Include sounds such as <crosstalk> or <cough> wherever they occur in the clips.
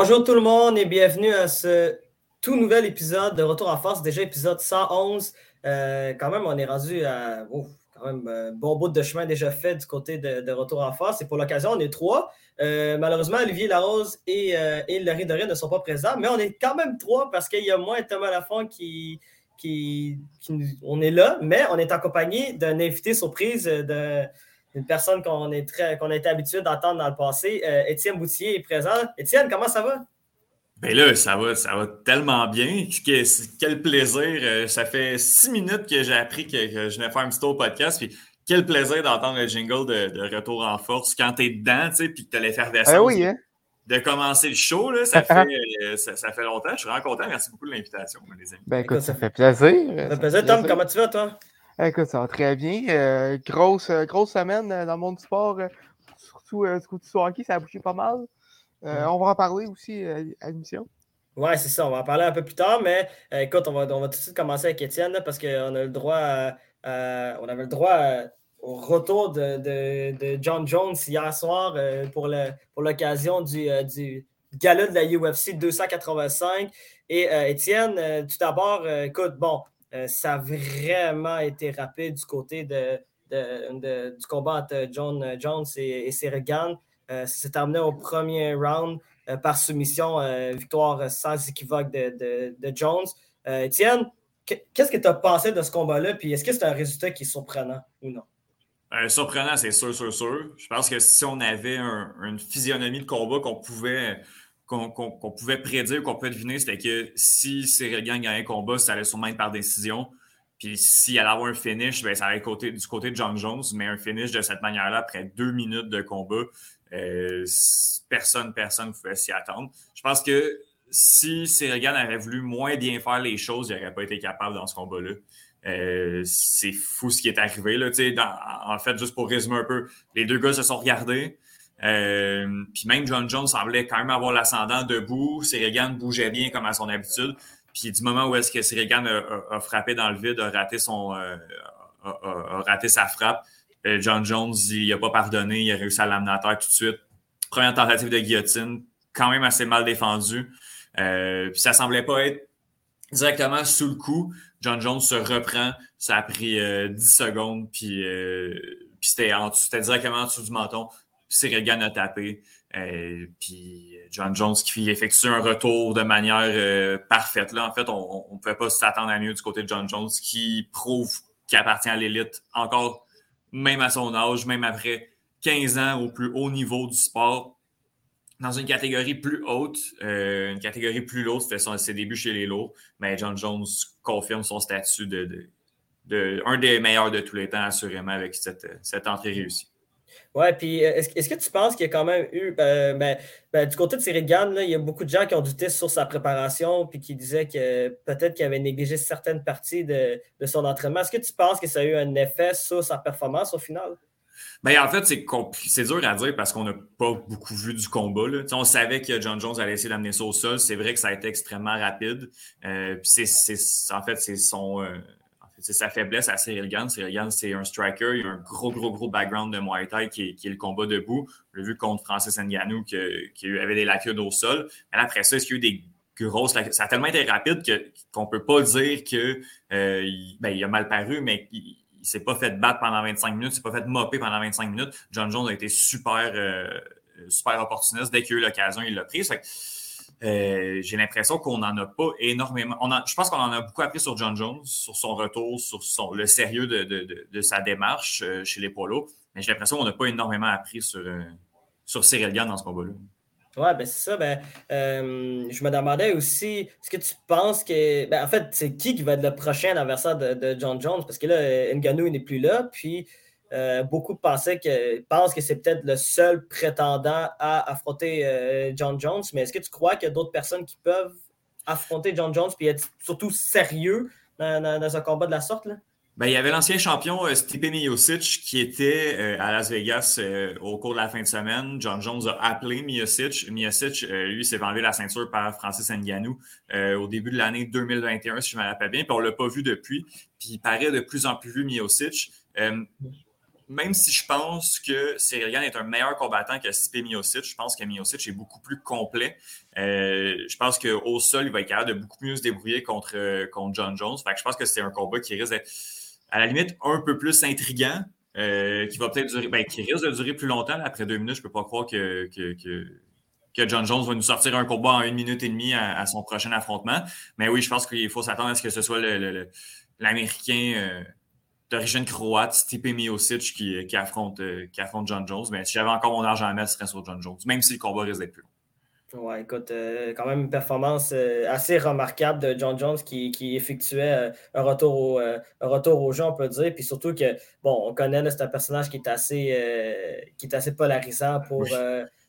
Bonjour tout le monde et bienvenue à ce tout nouvel épisode de Retour en force, déjà épisode 111. Euh, quand même, on est rendu à un bon bout de chemin déjà fait du côté de, Retour en force. Et pour l'occasion, on est trois. Euh, malheureusement, Olivier Larose et, euh, et Laurie Doré ne sont pas présents, mais on est quand même trois parce qu'il y a moi et Thomas Lafont qui, qui, On est là, mais on est accompagné d'un invité surprise de une personne qu'on est très, qu'on a été habitué d'entendre dans le passé. Euh, Étienne Boutier est présent. Étienne, comment ça va? Ben là, ça va, ça va tellement bien. quel plaisir. Euh, ça fait six minutes que j'ai appris que, je venais faire un petit tour podcast. Puis quel plaisir d'entendre le jingle de, Retour en force quand tu es dedans, tu sais, puis que tu as l'effervescence. Ah oui, hein? De commencer le show, là, ça, <laughs> fait, euh, ça, fait longtemps. Je suis vraiment content. Merci beaucoup de l'invitation, les amis. Ben écoute, ça fait plaisir. Ça fait plaisir. Tom, comment tu vas, toi? Écoute, ça va très bien. Euh, grosse, euh, grosse semaine euh, dans le monde du sport, surtout du côté du hockey, ça a bougé pas mal. On va en parler aussi à l'émission. Oui, c'est ça. On va en parler un peu plus tard, mais écoute, on va, on va, tout de suite commencer avec Étienne parce qu'on a le droit, on avait le droit au retour de, de, John Jones hier soir pour l'occasion du, du gala de la UFC 285. Et Étienne, tout d'abord, écoute, bon, euh, ça a vraiment été rapide du côté de, du combat entre John Jones et, et euh, ça s'est terminé au premier round euh, par soumission, victoire sans équivoque de, Jones. Étienne, qu'est-ce que tu as pensé de ce combat-là? Puis est-ce que c'est un résultat qui est surprenant ou non? surprenant, c'est sûr, sûr, sûr. Je pense que si on avait une physionomie de combat qu'on pouvait qu'on pouvait prédire, qu'on pouvait deviner, c'était que si Cyril gagnait un combat, ça allait sûrement être par décision. Puis s'il allait avoir un finish, ben, ça allait être du côté de John Jones, mais un finish de cette manière-là, après deux minutes de combat, euh, personne, personne ne pouvait s'y attendre. Je pense que si Cyril avait voulu moins bien faire les choses, il n'aurait pas été capable dans ce combat-là. Euh, c'est fou ce qui est arrivé. Là, en fait, juste pour résumer un peu, les deux gars se sont regardés. Euh, puis même John Jones semblait quand même avoir l'ascendant debout. Regan bougeait bien comme à son habitude. Puis du moment où est-ce que Regan a, frappé dans le vide, a raté, son, euh, a, raté sa frappe, euh, John Jones, il n'a pas pardonné, il a réussi à l'amener à terre tout de suite. Première tentative de guillotine, quand même assez mal défendu. puis ça semblait pas être directement sous le coup. John Jones se reprend. Ça a pris 10 secondes, puis, puis c'était directement en dessous du menton. Cyril Gann a tapé. Euh, puis John Jones qui effectue un retour de manière euh, parfaite. Là, en fait, on ne pouvait pas s'attendre à mieux du côté de John Jones qui prouve qu'il appartient à l'élite encore, même à son âge, même après 15 ans au plus haut niveau du sport. Dans une catégorie plus haute, euh, une catégorie plus lourde, c'était ses débuts chez les lourds, mais John Jones confirme son statut de, de, un des meilleurs de tous les temps, assurément, avec cette, cette entrée réussie. Ouais, puis euh, est-ce, que tu penses qu'il y a quand même eu, euh, ben, ben, du côté de Cyril Gann, il y a beaucoup de gens qui ont douté sur sa préparation puis qui disaient que peut-être qu'il avait négligé certaines parties de, son entraînement. Est-ce que tu penses que ça a eu un effet sur sa performance au final? Ben, en fait, c'est, c'est dur à dire parce qu'on n'a pas beaucoup vu du combat. On savait que John Jones allait essayer d'amener ça au sol. C'est vrai que ça a été extrêmement rapide. Euh, en fait, c'est son, c'est sa faiblesse à Cyril Gann. Cyril Gann, c'est un striker. Il a un gros, gros, gros background de Muay Thai qui est, le combat debout. On l'a vu contre Francis Ngannou qui, qui, avait des lacunes au sol. Mais après ça, est-ce qu'il y a eu des grosses lacunes? Ça a tellement été rapide qu'on ne peut pas dire qu'il euh, ben, a mal paru, mais il ne s'est pas fait battre pendant 25 minutes, il s'est pas fait mopper pendant 25 minutes. John Jones a été super, euh, super opportuniste. Dès qu'il a eu l'occasion, il l'a pris. Euh, j'ai l'impression qu'on n'en a pas énormément. Je pense qu'on en a beaucoup appris sur John Jones, sur son retour, sur le sérieux de, sa démarche euh, chez les Polos. Mais j'ai l'impression qu'on n'a pas énormément appris sur, euh, sur Cyril Gann dans ce combat-là. Oui, ben c'est ça. Ben, je me demandais aussi, est-ce que tu penses que. Ben, en fait, c'est qui qui va être le prochain adversaire de, John Jones? Parce que là, Ngannou n'est plus là. Puis euh, beaucoup pensaient que, pensent que c'est peut-être le seul prétendant à affronter euh, John Jones, mais est-ce que tu crois qu'il y a d'autres personnes qui peuvent affronter John Jones et être surtout sérieux dans, un combat de la sorte? Là? Ben, il y avait l'ancien champion euh, Stipe qui était à Las Vegas au cours de la fin de semaine. John Jones a appelé Miocic. Miocic, lui, s'est vendu la ceinture par Francis Ngannou au début de l'année 2021, si je me rappelle bien. Puis on ne l'a pas vu depuis. Puis il paraît de plus en plus vu Miocic même si je pense que Cyril est un meilleur combattant que Stipe Miocic, je pense que Miocic est beaucoup plus complet. Euh, je pense qu'au sol, il va être capable de beaucoup mieux se débrouiller contre, contre John Jones. Fait que je pense que c'est un combat qui risque d'être, à la limite, un peu plus intriguant, euh, qui va peut-être durer, ben, qui risque de durer plus longtemps. Après deux minutes, je ne peux pas croire que, que, que, John Jones va nous sortir un combat en une minute et demie à, son prochain affrontement. Mais oui, je pense qu'il faut s'attendre à ce que ce soit l'Américain. Euh, d'origine croate, Stipe Miocic, qui, qui, affronte, euh, qui affronte John Jones. Mais si j'avais encore mon argent à mettre, ce serait sur John Jones, même si le combat risque d'être plus long. Ouais, écoute, euh, quand même une performance euh, assez remarquable de John Jones qui, qui effectuait un, retour au, un retour au jeu, on peut dire. Puis surtout que, bon, on connaît, c'est un personnage qui est assez, qui est assez polarisant pour,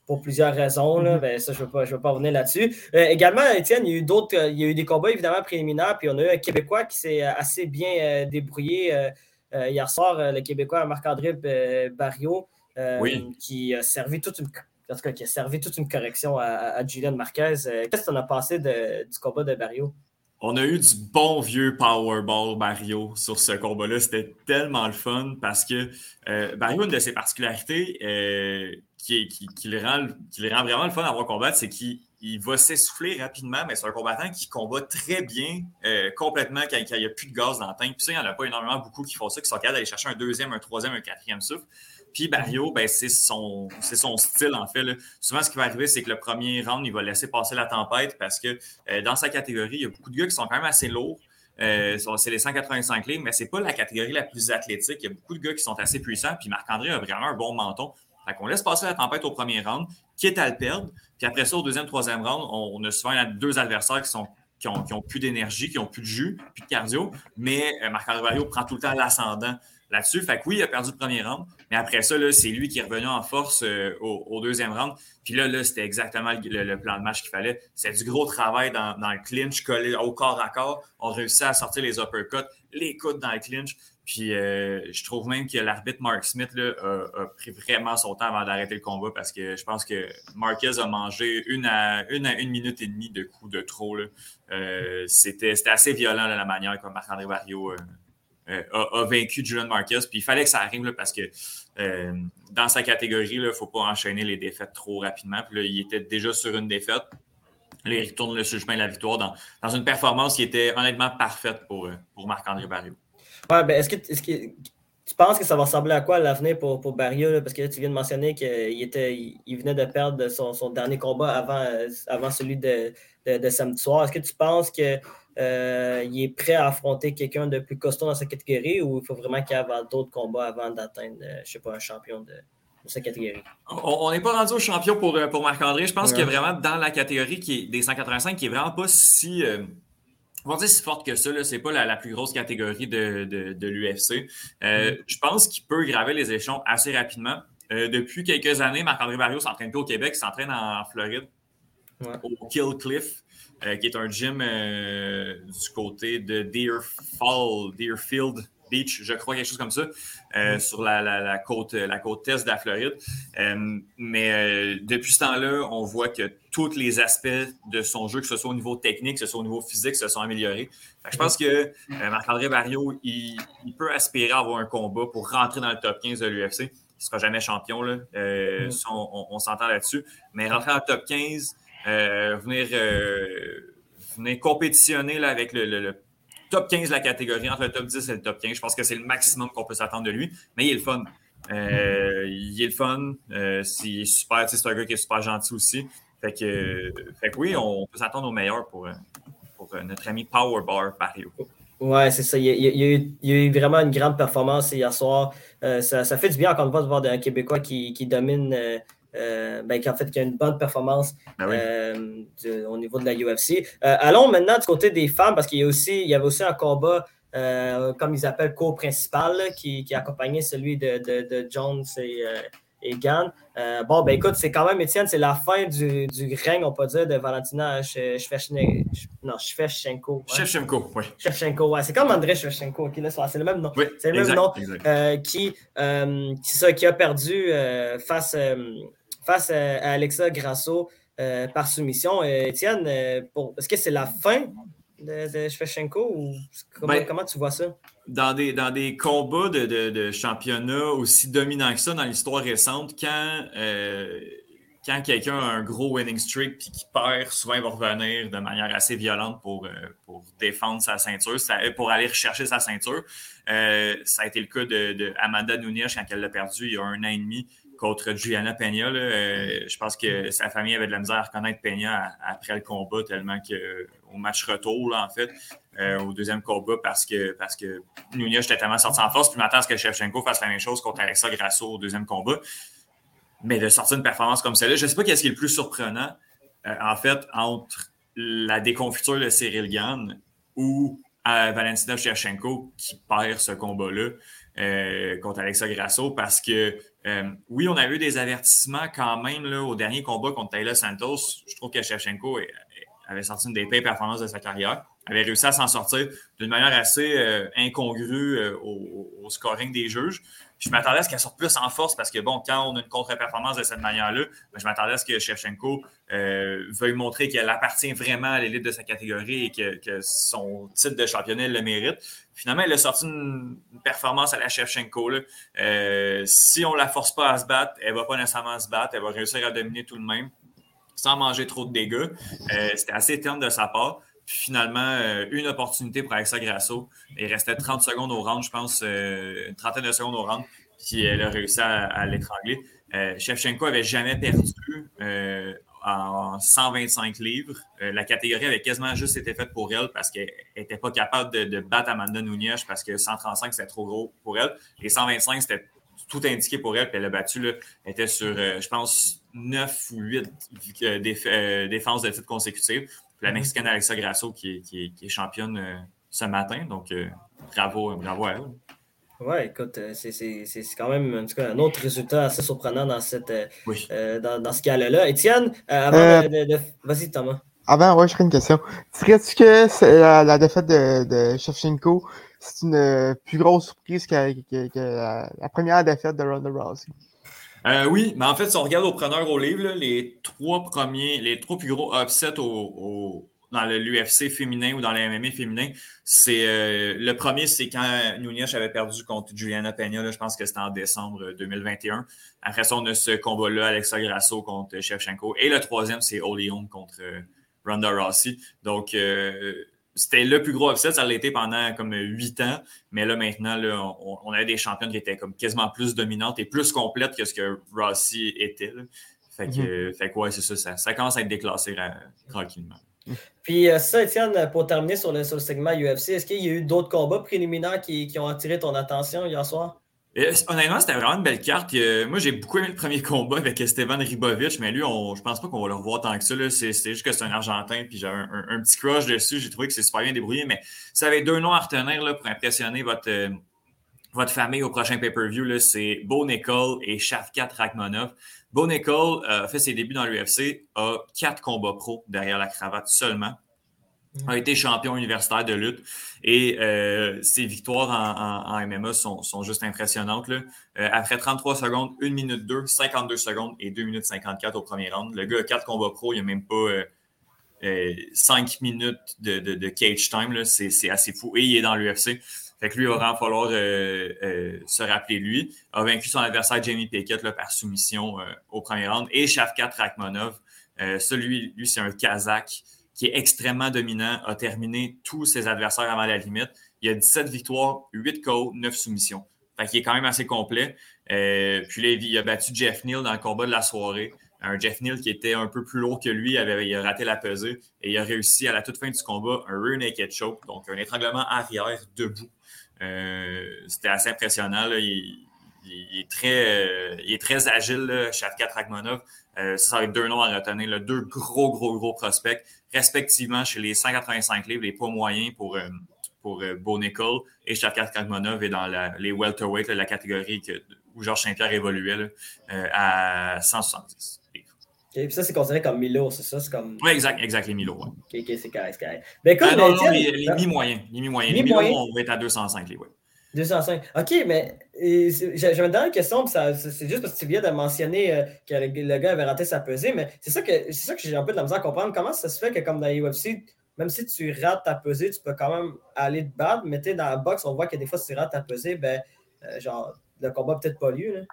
pour plusieurs raisons. Là. Mm-hmm. Ben, ça, je ne veux, pas, veux pas revenir là-dessus. également, Étienne, il y a eu d'autres, il y a eu des combats évidemment préliminaires, puis on a eu un Québécois qui s'est assez bien débrouillé hier soir, euh, le Québécois Marc-André euh, Barrio, qui a servi toute une qui a servi toute une correction à, Julian Marquez. Qu'est-ce qu'on a passé du combat de Barrio? On a eu du bon vieux Powerball Barrio sur ce combat-là. C'était tellement le fun parce que Barrio, une de ses particularités qui, qui, le rend, vraiment le fun à voir combattre, c'est qu'il il va s'essouffler rapidement, mais c'est un combattant qui combat très bien, euh, complètement, quand, il n'y a plus de gaz dans le tank. Puis ça, il n'y en a pas énormément beaucoup qui font ça, qui sont capables d'aller chercher un deuxième, un troisième, un quatrième souffle. Puis Barrio, ben, c'est son, son style, en fait. Souvent, ce qui va arriver, c'est que le premier round, il va laisser passer la tempête parce que euh, dans sa catégorie, il y a beaucoup de gars qui sont quand même assez lourds. Euh, c'est les 185 livres, mais ce n'est pas la catégorie la plus athlétique. Il y a beaucoup de gars qui sont assez puissants. Puis Marc-André a vraiment un bon menton. Fait qu'on laisse passer la tempête au premier round, quitte à le perdre. Puis après ça, au deuxième, troisième round, on, a souvent deux adversaires qui, sont, qui, ont, plus d'énergie, qui ont plus de jus, plus de cardio. Mais euh, Marc-André prend tout le temps l'ascendant là-dessus. Fait oui, il a perdu le premier round. Mais après ça, c'est lui qui est revenu en force euh, au, deuxième round. Puis là, là c'était exactement le, plan de match qu'il fallait. C'est du gros travail dans, le clinch, collé au corps à corps. On réussit à sortir les uppercuts, les coudes dans le clinch. Puis euh, je trouve même que l'arbitre Mark Smith là, a, pris vraiment son temps avant d'arrêter le combat parce que je pense que Marquez a mangé une à une, à une minute et demie de coups de trop. Euh, c'était assez violent la manière comme Marc-André Barrio euh, a, vaincu Julian Marquez. Puis il fallait que ça arrive parce que dans sa catégorie, il ne faut pas enchaîner les défaites trop rapidement. Puis là, il était déjà sur une défaite. Là, il retourne le chemin de la victoire dans, dans, une performance qui était honnêtement parfaite pour, pour Marc-André Barrio. Ouais, ben est-ce que, est que, tu penses que ça va ressembler à quoi l'avenir pour, pour Barrio? parce que tu viens de mentionner qu'il était, il venait de perdre son, son, dernier combat avant, avant celui de, de, samedi soir. Est-ce que tu penses qu'il euh, est prêt à affronter quelqu'un de plus costaud dans sa catégorie ou il faut vraiment qu'il y ait d'autres combats avant d'atteindre, euh, je sais pas, un champion de, sa catégorie? On n'est pas rendu au champion pour, euh, pour Marc-André. Je pense qu'il est vraiment dans la catégorie qui est des 185 qui est vraiment pas si on va dire si forte que ça, ce n'est pas la, plus grosse catégorie de, de, l'UFC. Euh, mm-hmm. Je pense qu'il peut graver les échelons assez rapidement. Euh, depuis quelques années, Marc-André Barrio s'entraîne plus au Québec, il s'entraîne en Floride, au Kill Cliff, euh, qui est un gym du côté de Deerfall, Deerfield, Beach, je crois, quelque chose comme ça, euh, mm. sur la, côte, la côte est de la Floride. Euh, mais euh, depuis ce temps-là, on voit que tous les aspects de son jeu, que ce soit au niveau technique, que ce soit au niveau physique, se sont améliorés. je pense que Marc-André Barrio, il, peut aspirer à avoir un combat pour rentrer dans le top 15 de l'UFC. Il ne sera jamais champion, là. Mm. on, s'entend là-dessus. Mais rentrer dans le top 15, venir, venir compétitionner là, avec le top 15 de la catégorie, entre le top 10 et le top 15. Je pense que c'est le maximum qu'on peut s'attendre de lui. Mais il est le fun. Euh, il est le fun. Euh, c'est super. C'est un gars qui est super gentil aussi. Fait que, fait oui, on peut s'attendre au meilleur pour, pour notre ami Powerbar Pario. Ouais, c'est ça. Il y, a, eu, vraiment une grande performance hier soir. Euh, ça, fait du bien encore une fois de voir un Québécois qui domine euh, ben, qui en fait qui a une bonne performance ben euh, au niveau de la UFC. Euh, allons maintenant du côté des femmes, parce qu'il y, a aussi, il y avait aussi un combat, comme ils appellent, co-principal, qui, qui accompagnait celui de, de, Jones et, et Gann. bon, ben écoute, c'est quand même, Étienne, c'est la fin du, du, règne, on peut dire, de Valentina Shevchenko. Shevchenko, oui. Shevchenko, ouais. C'est comme André Shevchenko, c'est le même nom. c'est le même nom. qui, qui, qui, a perdu face face à, Alexa Grasso euh, par soumission. Euh, Étienne, euh, est-ce que c'est la fin de, de Shevchenko ou comment, Ben, comment tu vois ça? dans des, dans des combats de, de, de championnat aussi dominants que ça dans l'histoire récente, quand, euh, quand quelqu'un a un gros winning streak puis qui perd, souvent il va revenir de manière assez violente pour, euh, pour défendre sa ceinture, ça- pour aller rechercher sa ceinture. Euh, ça a été le cas de, de Amanda Nunes quand elle l'a perdu il y a un an et demi contre Juliana Peña. Euh, je pense que sa famille avait de la misère à reconnaître Peña après le combat, tellement que au match retour, en fait, euh, au deuxième combat, parce que, parce que Nunes était tellement sorti en force, puis maintenant, à ce que Shevchenko fasse la même chose contre Alexa Grasso au deuxième combat. Mais de sortir une performance comme celle-là, je ne sais pas qu'est-ce qui est le plus surprenant, euh, en fait, entre la déconfiture de Cyril Gann ou Valentina Shevchenko qui perd ce combat-là euh, contre Alexa Grasso parce que euh, oui, on a eu des avertissements quand même là, au dernier combat contre Taylor Santos. Je trouve que Shevchenko avait sorti une des pires performances de sa carrière, avait réussi à s'en sortir d'une manière assez euh, incongrue au, au scoring des juges. Je m'attendais à ce qu'elle sorte plus en force parce que, bon, quand on a une contre-performance de cette manière-là, ben, je m'attendais à ce que Shevchenko euh, veuille montrer qu'elle appartient vraiment à l'élite de sa catégorie et que, son titre de championnat elle le mérite. Finalement, elle a sorti une, une performance à la Shevchenko. Là. Euh, si on ne la force pas à se battre, elle ne va pas nécessairement se battre. Elle va réussir à dominer tout de même sans manger trop de dégâts. Euh, C'était assez terne de sa part. Finalement, euh, une opportunité pour Alexa Grasso. Il restait 30 secondes au round, je pense, euh, une trentaine de secondes au round. Puis elle a réussi à, l'étrangler. Euh, Shevchenko avait jamais perdu en 125 livres. La catégorie avait quasiment juste été faite pour elle parce qu'elle n'était pas capable de, battre Amanda Nunes parce que 135, c'était trop gros pour elle. Les 125, c'était tout indiqué pour elle. Puis elle a battu, elle était sur, je pense, 9 ou 8 euh, déf- euh, défenses de titre consécutives. Puis la Mexicaine Alexa Grasso qui est, qui est- qui est championne euh, ce matin. Donc, euh, bravo, bravo à elle. Ouais, écoute, euh, c'est c'est- c'est quand même en tout cas, un autre résultat assez surprenant dans, cette, euh, Oui. euh, dans, dans ce cas-là. Étienne, euh, avant Euh, de, de- de- Vas-y, Thomas. Avant, ouais, j'aurais une question. Dirais-tu que la, la défaite de, de Shevchenko, c'est une euh, plus grosse surprise que, que- que la, la première défaite de Ronda Rousey? Euh, oui, mais en fait, si on regarde au preneur au livre, là, les trois premiers, les trois plus gros upsets au, au- dans l'UFC féminin ou dans le MMA féminin, c'est euh, le premier, c'est quand Nunez avait perdu contre Juliana Peña, là, je pense que c'était en décembre 2021. Après ça, on a ce combat-là, Alexa Grasso contre Shevchenko. Et le troisième, c'est Oli Holm contre euh, Ronda Rousey. Donc, euh, c'était le plus gros upset. Ça l'a été pendant comme huit ans. Mais là, maintenant, là, on, on avait des championnes qui étaient comme quasiment plus dominantes et plus complètes que ce que Rossi était. là. Fait que, Mhm. fait que ouais, c'est ça, ça. ça commence à être déclassé tranquillement. Puis euh, ça, Étienne, pour terminer sur le, sur le segment UFC, est-ce qu'il y a eu d'autres combats préliminaires qui, qui ont attiré ton attention hier soir? Euh, honnêtement, c'était vraiment une belle carte. Euh, moi, j'ai beaucoup aimé le premier combat avec Esteban Ribovic, mais lui, on, je pense pas qu'on va le revoir tant que ça. C'est juste que c'est un Argentin, puis j'ai un, petit crush dessus. J'ai trouvé que c'est super bien débrouillé, mais ça avait deux noms à retenir pour impressionner votre, euh, votre famille au prochain pay-per-view. C'est Bo Nickel et Shavkat Rakhmonov. Bo Nickel euh, a fait ses débuts dans l'UFC, a quatre combats pro derrière la cravate seulement a été champion universitaire de lutte et euh, ses victoires en, MMA sont, sont juste impressionnantes. là. Euh, après 33 secondes, 1 minute 2, 52 secondes et 2 minutes 54 au premier round. Le gars a 4 combats pro, il n'y a même pas euh, euh, 5 minutes de, cage time. C'est assez fou. Et il est dans l'UFC. Fait que lui, il va vraiment falloir se rappeler lui. A vaincu son adversaire Jamie Pickett là, par soumission au premier round. Et Shavkat Rakhmonov, euh, ça, lui, lui c'est un Kazakh qui est extrêmement dominant, a terminé tous ses adversaires avant la limite. Il a 17 victoires, 8 KO, 9 soumissions. Fait qu'il est quand même assez complet. Euh, puis là, il a battu Jeff Neal dans le combat de la soirée. Un Jeff Neal qui était un peu plus lourd que lui, avait, il a raté la pesée et il a réussi à la toute fin du combat un rear naked choke, donc un étranglement arrière debout. Euh, C'était assez impressionnant. Il, est très, euh, il est très agile, Rakhmonov. Euh, ça, ça va être deux noms à retenir, là, deux gros, gros, gros prospects, respectivement chez les 185 livres, les poids moyens pour, euh, pour euh, Bo Nickel et Shavkat est dans la, les welterweight, la catégorie que, où Georges Saint-Pierre évoluait là, euh, à 170 livres. Ok, Puis ça, c'est considéré comme Milo, c'est ça? Comme. Oui, exact, exact, les Milo. Ouais. Ok, ok, c'est correct, c'est correct. Ben écoute, Ah, non, mais non, les, les mi-moyens. Les mi-moyens. Les Mi-moyens? Milo, on va être à 205 livres. ouais. 205. OK, mais j'avais une dernière question, c'est juste parce que tu viens de mentionner euh, que le, le gars avait raté sa pesée, mais c'est ça que c'est ça que j'ai un peu de la misère à comprendre. Comment ça se fait que comme dans les UFC, même si tu rates ta pesée, tu peux quand même aller te battre. Mais dans la boxe, on voit que des fois, si tu rates ta pesée, ben, euh, genre, le combat peut-être pas lieu.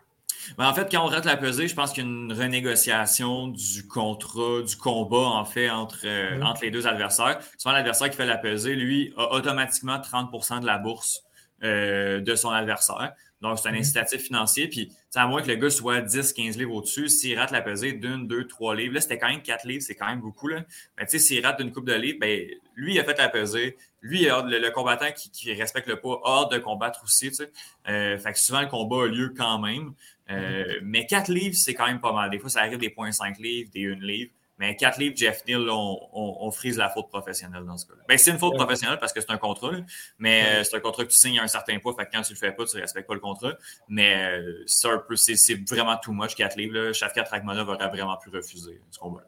Ben, en fait, quand on rate la pesée, je pense qu'il y a une renégociation du contrat, du combat, en fait, entre, euh, entre les deux adversaires. Souvent, l'adversaire qui fait la pesée, lui, a automatiquement 30% de la bourse euh, de son adversaire. Donc, c'est un mhm. incitatif financier. Puis, à moins que le gars soit 10, 15 livres au-dessus, s'il rate la pesée d'une, deux, trois livres, là, c'était quand même 4 livres, c'est quand même beaucoup. Là. Mais tu sais, s'il rate d'une coupe de livres, ben, lui, il a fait la pesée. Lui, le, combattant qui, respecte le poids a hâte de combattre aussi. Tu sais. Euh, fait que souvent, le combat a lieu quand même. Euh, mhm. mais 4 livres, c'est quand même pas mal. Des fois, ça arrive des points 5 livres, des 1 livre. Mais 4 livres, Jeff Neal, on, frise la faute professionnelle dans ce cas-là. Ben, c'est une faute professionnelle parce que c'est un contrat, mais euh, c'est un contrat que tu signes à un certain point. Fait que quand tu le fais pas, tu ne respectes pas le contrat. Mais euh, c'est vraiment too much 4 livres. Shafkat Ragmanov aurait vraiment pu refuser ce combat.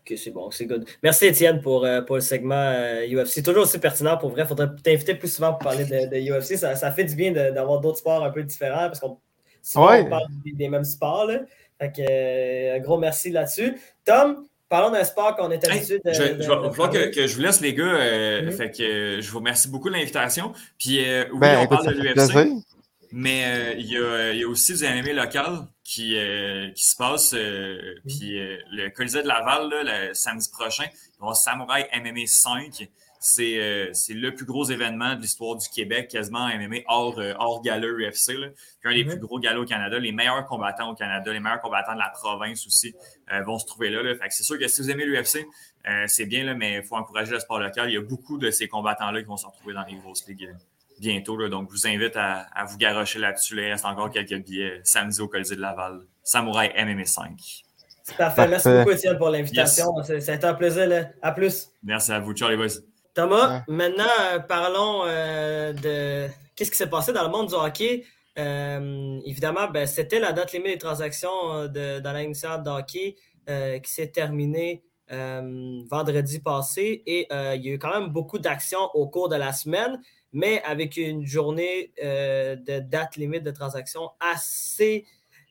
Ok, c'est bon, c'est good. Merci Étienne pour, euh, pour le segment UFC. Toujours aussi pertinent pour vrai. Il faudrait t'inviter plus souvent pour parler de, UFC. Ça, ça, fait du bien d'avoir d'autres sports un peu différents parce qu'on on parle des, mêmes sports. Là. Fait que, un gros merci là-dessus. Tom, Parlons d'un sport qu'on est habitué de. Je, je, que, je vous laisse, les gars. Euh, fait que, euh, je vous remercie beaucoup de l'invitation. Puis, euh, oui, ben, on parle de l'UFC. Mais il y, a, y, a, aussi du MMA local qui, qui se passe. Puis le Colisée de Laval, là, le samedi prochain, il y aura Samouraï MMA 5. Euh, c'est le plus gros événement de l'histoire du Québec, quasiment MMA hors, euh, hors gala UFC. Là. un des plus gros galas au Canada. Les meilleurs combattants au Canada, les meilleurs combattants de la province aussi euh, vont se trouver là. c'est sûr que si vous aimez l'UFC, c'est bien, là, mais il faut encourager le sport local. Il y a beaucoup de ces combattants-là qui vont se retrouver dans les grosses ligues bientôt. donc, je vous invite à, vous garocher là-dessus. Il reste encore quelques billets samedi au Colisée de Laval. Samouraï MMA 5. C'est parfait. Merci beaucoup, Étienne, pour l'invitation. C'était un plaisir. À plus. Merci à vous. Ciao, les boys. Thomas, maintenant, euh, parlons euh, de qu'est-ce qui s'est passé dans le monde du hockey. Euh, évidemment, ben, c'était la date limite des transactions de, dans la de hockey qui s'est terminée vendredi passé et il y a eu quand même beaucoup d'actions au cours de la semaine, mais avec une journée de date limite de transactions assez,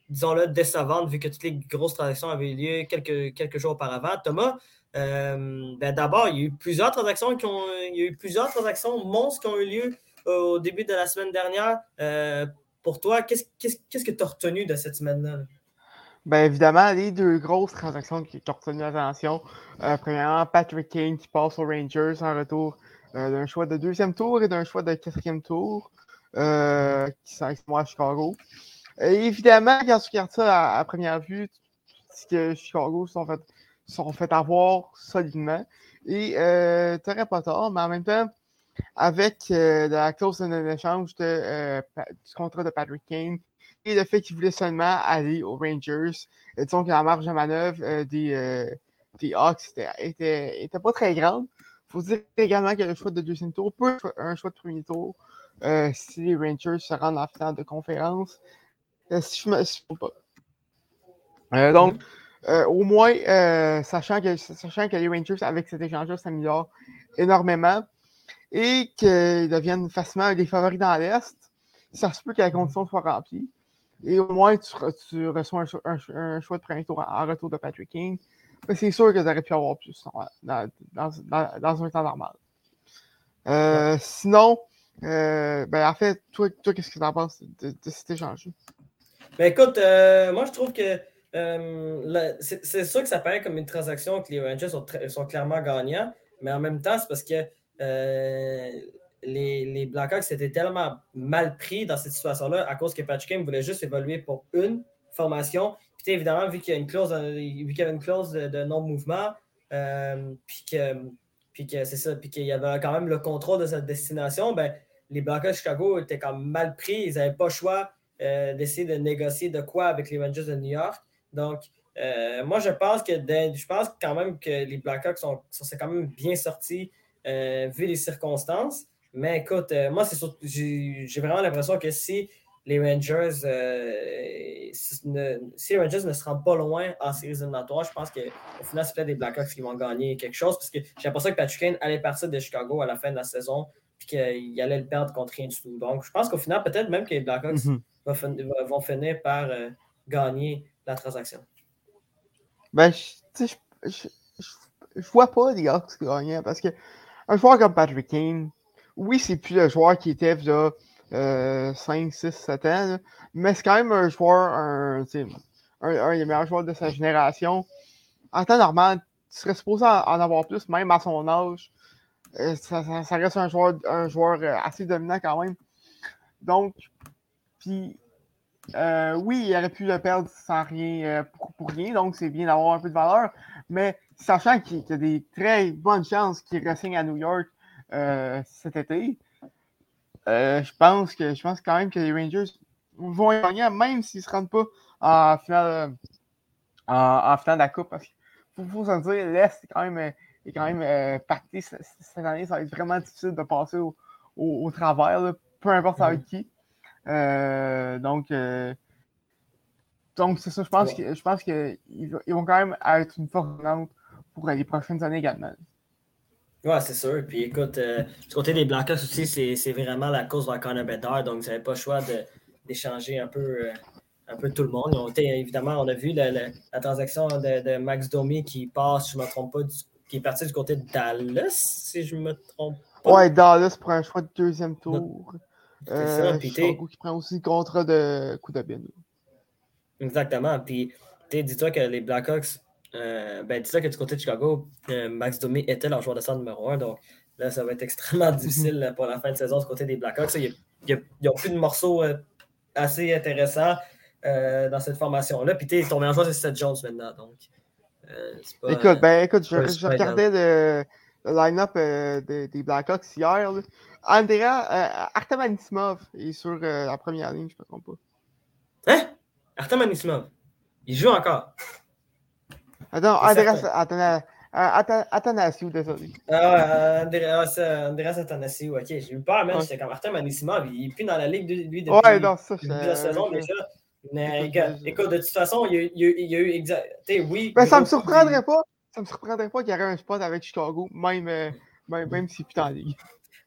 disons-le, décevante vu que toutes les grosses transactions avaient eu lieu quelques, quelques jours auparavant. Thomas, euh, ben D'abord, il y a eu plusieurs transactions qui ont, il y a eu plusieurs transactions monstres qui ont eu lieu au début de la semaine dernière. Euh, pour toi, qu'est-ce que tu as retenu de cette semaine-là? Bien évidemment, les deux grosses transactions qui, ont retenu l'attention. Euh, premièrement, Patrick Kane qui passe aux Rangers en retour d'un choix de deuxième tour et d'un choix de quatrième tour qui sont à Chicago. Évidemment, quand tu regardes ça à, première vue, tu que Chicago sont fait sont fait avoir solidement. Et euh, tu n'aurais pas tort, mais en même temps, avec euh, la clause d'échange euh, du contrat de Patrick Kane et le fait qu'il voulait seulement aller aux Rangers, disons que la marge de manœuvre des, des Hawks était, était, pas très grande. Il faut dire également que le choix de deuxième tour peut être un choix de premier tour si les Rangers se rendent en finale de conférence. si je me suis pas. donc, euh, au moins, euh, sachant, que, sachant que les Rangers, avec cet échange-là, s'améliorent énormément et qu'ils deviennent facilement des favoris dans l'Est, ça se peut que la condition soit remplie. Et au moins, tu, reçois un, choix de premier tour en, retour de Patrick King. C'est sûr que tu aurais pu avoir plus dans, un temps normal. Euh, sinon, ben, en fait, toi, toi qu'est-ce que tu en penses de, cet échange? Ben écoute, moi je trouve que euh, c'est sûr que ça paraît comme une transaction que les Rangers sont, clairement gagnants, mais en même temps, c'est parce que euh, les, les Blackhawks étaient tellement mal pris dans cette situation-là à cause que Patrick voulait juste évoluer pour une formation. Puis évidemment, vu qu'il y a une clause, vu qu'il y avait une clause de, non-mouvement, euh, puis que, que c'est ça, puis qu'il y avait quand même le contrôle de cette destination, ben, les Blackhawks de Chicago étaient quand même mal pris. Ils n'avaient pas le choix d'essayer de négocier de quoi avec les Rangers de New York. Donc, euh, moi, je pense que je pense quand même que les Blackhawks sont, sont quand même bien sortis euh, vu les circonstances. Mais écoute, euh, moi, j'ai vraiment l'impression que si les Rangers si, ne, les Rangers ne se rendent pas loin en séries éliminatoires, je pense qu'au final, c'est peut-être des Blackhawks qui vont gagner quelque chose. Parce que j'ai l'impression que Patrick Kane allait partir de Chicago à la fin de la saison puis qu'il allait le perdre contre rien du tout. Donc, je pense qu'au final, peut-être même que les Blackhawks mhm. vont, finir par gagner la transaction? Ben, je, je, je, vois pas les Hawks gagner parce que un joueur comme Patrick Kane, oui, c'est plus le joueur qui était là, 5, 6, 7 ans, mais c'est quand même un joueur, un, un, des meilleurs joueurs de sa génération. En temps normal, tu serais supposé en, avoir plus, même à son âge. Euh, ça, ça, reste un joueur, un joueur euh, assez dominant quand même. Donc, puis, euh, oui, il aurait pu le perdre sans rien, pour, rien, donc c'est bien d'avoir un peu de valeur. Mais sachant qu'il y a des très bonnes chances qu'il ressigne à New York cet été, je pense que je pense quand même que les Rangers vont gagner, même s'ils ne se rendent pas en finale, en, finale de la Coupe. Parce qu'il faut, se dire, l'Est est quand même, est quand même pacté cette, année. Ça va être vraiment difficile de passer au, au, travers, peu importe avec qui. Donc, donc c'est ça. Je pense que je pense qu'ils vont quand même être une force pour les prochaines années également. Ouais, c'est sûr. Puis écoute, du côté des Blackhawks aussi, c'est vraiment la cause de Connor Bedard. Donc, vous n'avez pas le choix d'échanger un peu un peu tout le monde. On évidemment, on a vu la, transaction de, Max Domi qui passe, je ne me trompe pas, qui est parti du côté de Dallas, si je ne me trompe pas. Ouais, Dallas prend un choix de deuxième tour. Euh, qui prend aussi le contrat de Koudabin. Exactement. Puis, dis-toi que les Blackhawks, euh, ben, dis-toi que du côté de Chicago, euh, Max Domi était leur joueur de centre numéro un. Donc, là, ça va être extrêmement <laughs> difficile pour la fin de saison du côté des Blackhawks. Il n'y a, plus de morceaux euh, assez intéressants. Euh, dans cette formation-là. Puis ton meilleur joueur, c'est Seth Jones maintenant. Donc, écoute, ben, écoute, je, regardais le, line-up euh, des, Blackhawks hier. Là. Andrea Artem Anisimov est sur la première ligne, je ne me trompe pas. Hein? Artem Anisimov? Il joue encore? Attends, Andrea Athanasiou, désolé. Ah, Andreas Athanasiou, ok. J'ai eu peur, même. J'étais comme Artem Anisimov. Il n'est plus dans la ligue, lui, depuis, ouais, non, ça, la saison déjà. Mais écoute, de toute façon, il y a, il y a eu exact. Oui. Ben, ça me surprendrait pas. Ça me surprendrait pas qu'il y aurait un spot avec Chicago, même, euh, même, même si putain ligue.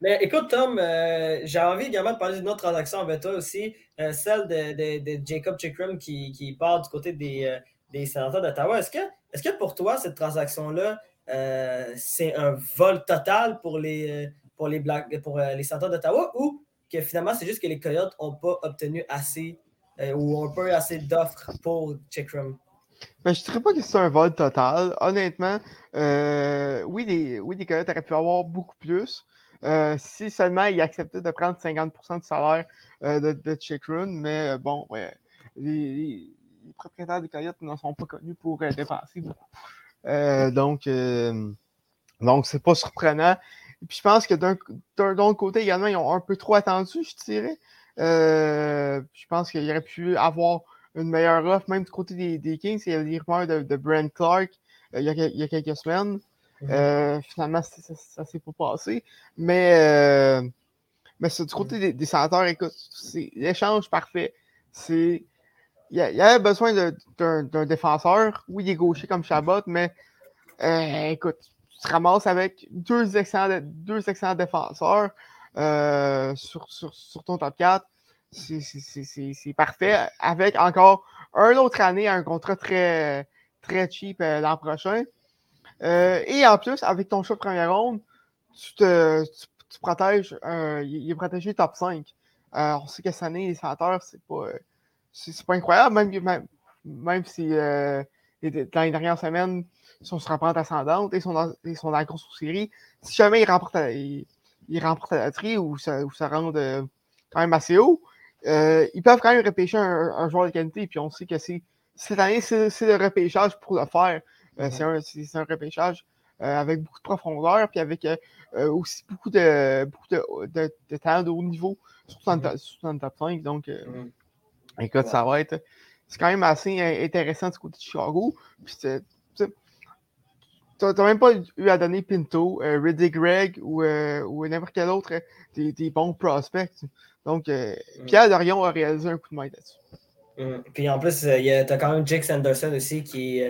Mais écoute, Tom, euh, j'ai envie également de parler d'une autre transaction avec toi aussi, euh, celle de, Jacob Chickram qui, qui, part du côté des, des sénateurs d'Ottawa. Est-ce que, est que pour toi, cette transaction-là, c'est un vol total pour les, pour les, Black, pour, les sénateurs d'Ottawa ou que finalement, c'est juste que les Coyotes n'ont pas obtenu assez euh, ou un peu assez d'offres pour Checkroom? Ben, je ne dirais pas que c'est un vol total. Honnêtement, euh, oui, les, oui, les Coyotes auraient pu avoir beaucoup plus. Euh, si seulement ils acceptaient de prendre 50% du salaire de, de mais bon, les, propriétaires des Coyotes ne sont pas connus pour dépenser beaucoup. donc, donc c'est pas surprenant. Puis je pense que d'un autre côté également, ils ont un peu trop attendu, je dirais. Euh, je pense qu'il aurait pu avoir une meilleure offre, même du côté des, Kings. Il y a des rumeurs de, Brent Clark euh, il, y a, quelques semaines. Mm-hmm. Euh, finalement, ça ne s'est pas passé. Mais, mais du côté des, des écoute, c'est l'échange parfait. C'est. Il y, avait besoin d'un défenseur. Oui, il est gaucher comme Chabot, mais écoute, tu te ramasses avec deux excellents, deux excellents défenseurs. Euh, sur, sur, sur, ton top 4, c'est parfait. Avec encore un autre année, un contrat très, très cheap euh, l'an prochain. Euh, et en plus, avec ton choix première ronde, tu, protèges, il est protégé top 5. on sait que cette année, les sénateurs, c'est pas, c'est pas incroyable, même, même, si dans les dernières semaines, ils sont sur la pente ascendante et sont dans, ils sont dans la grosse série. Si jamais ils remportent, ils remportent la loterie ou ça, ou euh, quand même assez haut, euh, ils peuvent quand même repêcher un, joueur de qualité. Puis on sait que cette année, c'est le repêchage pour le faire. Euh, c'est un, repêchage avec beaucoup de profondeur, puis avec aussi beaucoup de, beaucoup de, de, talent de haut niveau, surtout dans, le top 5. Donc, écoute, ça va être. C'est quand même assez intéressant du côté de Chicago. Puis tu n'as même pas eu à donner Pinto, euh, Riddick Gregg ou, euh, ou n'importe quel autre euh, des, des, bons prospects. Donc, euh, mm. Pierre Dorion a réalisé un coup de main là-dessus. Mm. Puis en plus, tu as quand même Jake Sanderson aussi qui,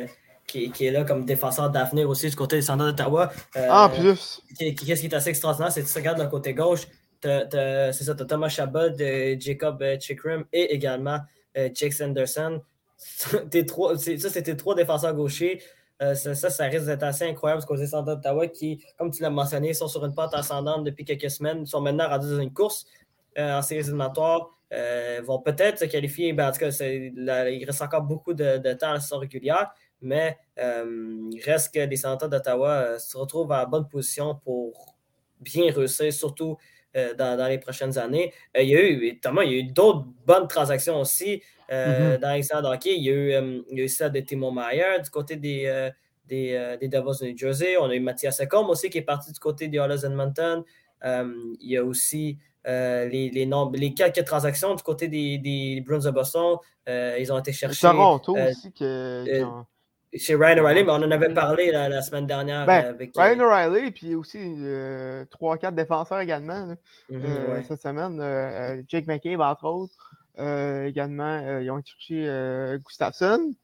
qui, qui, est là comme défenseur d'avenir aussi du côté des Sanders d'Ottawa. ah, plus. Qu'est-ce qui est assez extraordinaire, c'est que tu regardes le côté gauche, c'est ça, tu as Thomas Chabot, Jacob Chickrim et également Jake Sanderson. <laughs> ça, c'était trois défenseurs gauchers ça, ça, risque d'être assez incroyable parce les Centres d'Ottawa, qui, comme tu l'as mentionné, sont sur une pente ascendante depuis quelques semaines, sont maintenant rendus dans une course en séries éliminatoires. vont peut-être se qualifier. Ben, en tout cas, il reste encore beaucoup de, de temps à la saison régulière, mais il reste que les sénateurs d'Ottawa se retrouvent à bonne position pour bien réussir, surtout euh, dans, les prochaines années. Euh, il y a eu, Thomas, il y a eu d'autres bonnes transactions aussi euh, mm-hmm. dans l'extérieur hockey. Il y a eu, il y a eu celle de Timo Meyer du côté des, des, des, Devils de New Jersey. On a eu Mathias Secom aussi qui est parti du côté des Oilers Edmonton. il y a aussi les, les, les, quelques transactions du côté des, des Bruins de Boston. ils ont été chercher. Toronto aussi que, chez Ryan O'Reilly, mais on en avait parlé la, semaine dernière ben, avec. Euh, Ryan O'Reilly, puis aussi euh, 3-4 défenseurs également mhm, euh, cette semaine. Euh, Jake McCabe, entre autres. également, ils ont cherché Gustafsson.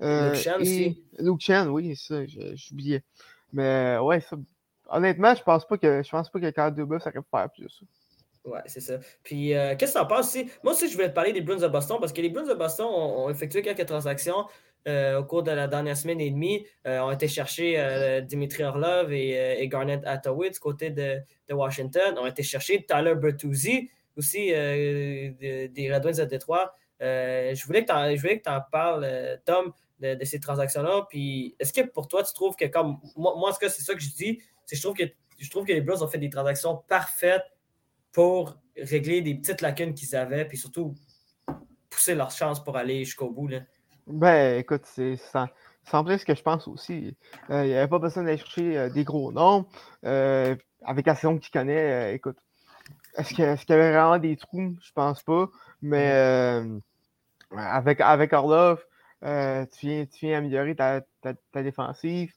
Luke Chen aussi. Luke Chen, oui, ça, j'oubliais. Mais ouais, ça, honnêtement, je pense pas que je pense pas que Dubois, ça aurait faire plus. Ouais, c'est ça. Puis, qu'est-ce que tu en penses aussi? Moi aussi, je voulais te parler des Bruins de Boston parce que les Bruins de Boston ont effectué quelques transactions. Euh, au cours de la dernière semaine et demie, euh, ont été chercher euh, Dimitri Orlov et, Garnet Attaway du côté de, Washington. ont été chercher Tyler Bertuzzi aussi des Red Wings de Détroit. je voulais que tu en, parles, Tom, de, ces transactions-là. Puis, est-ce que pour toi, tu trouves que comme moi, en tout c'est ça que je dis, c'est je trouve que je trouve que les Blues ont fait des transactions parfaites pour régler des petites lacunes qu'ils avaient, puis surtout pousser leur chance pour aller jusqu'au bout. Là. Ben, écoute, c'est sans, ce que je pense aussi. Euh, il n'y avait pas besoin d'aller chercher euh, des gros noms. Euh, avec la saison que tu connais, écoute, est-ce qu'il est y avait vraiment des trous? Je pense pas. Mais avec, avec Orlov, tu, viens, tu viens améliorer ta, ta, défensive.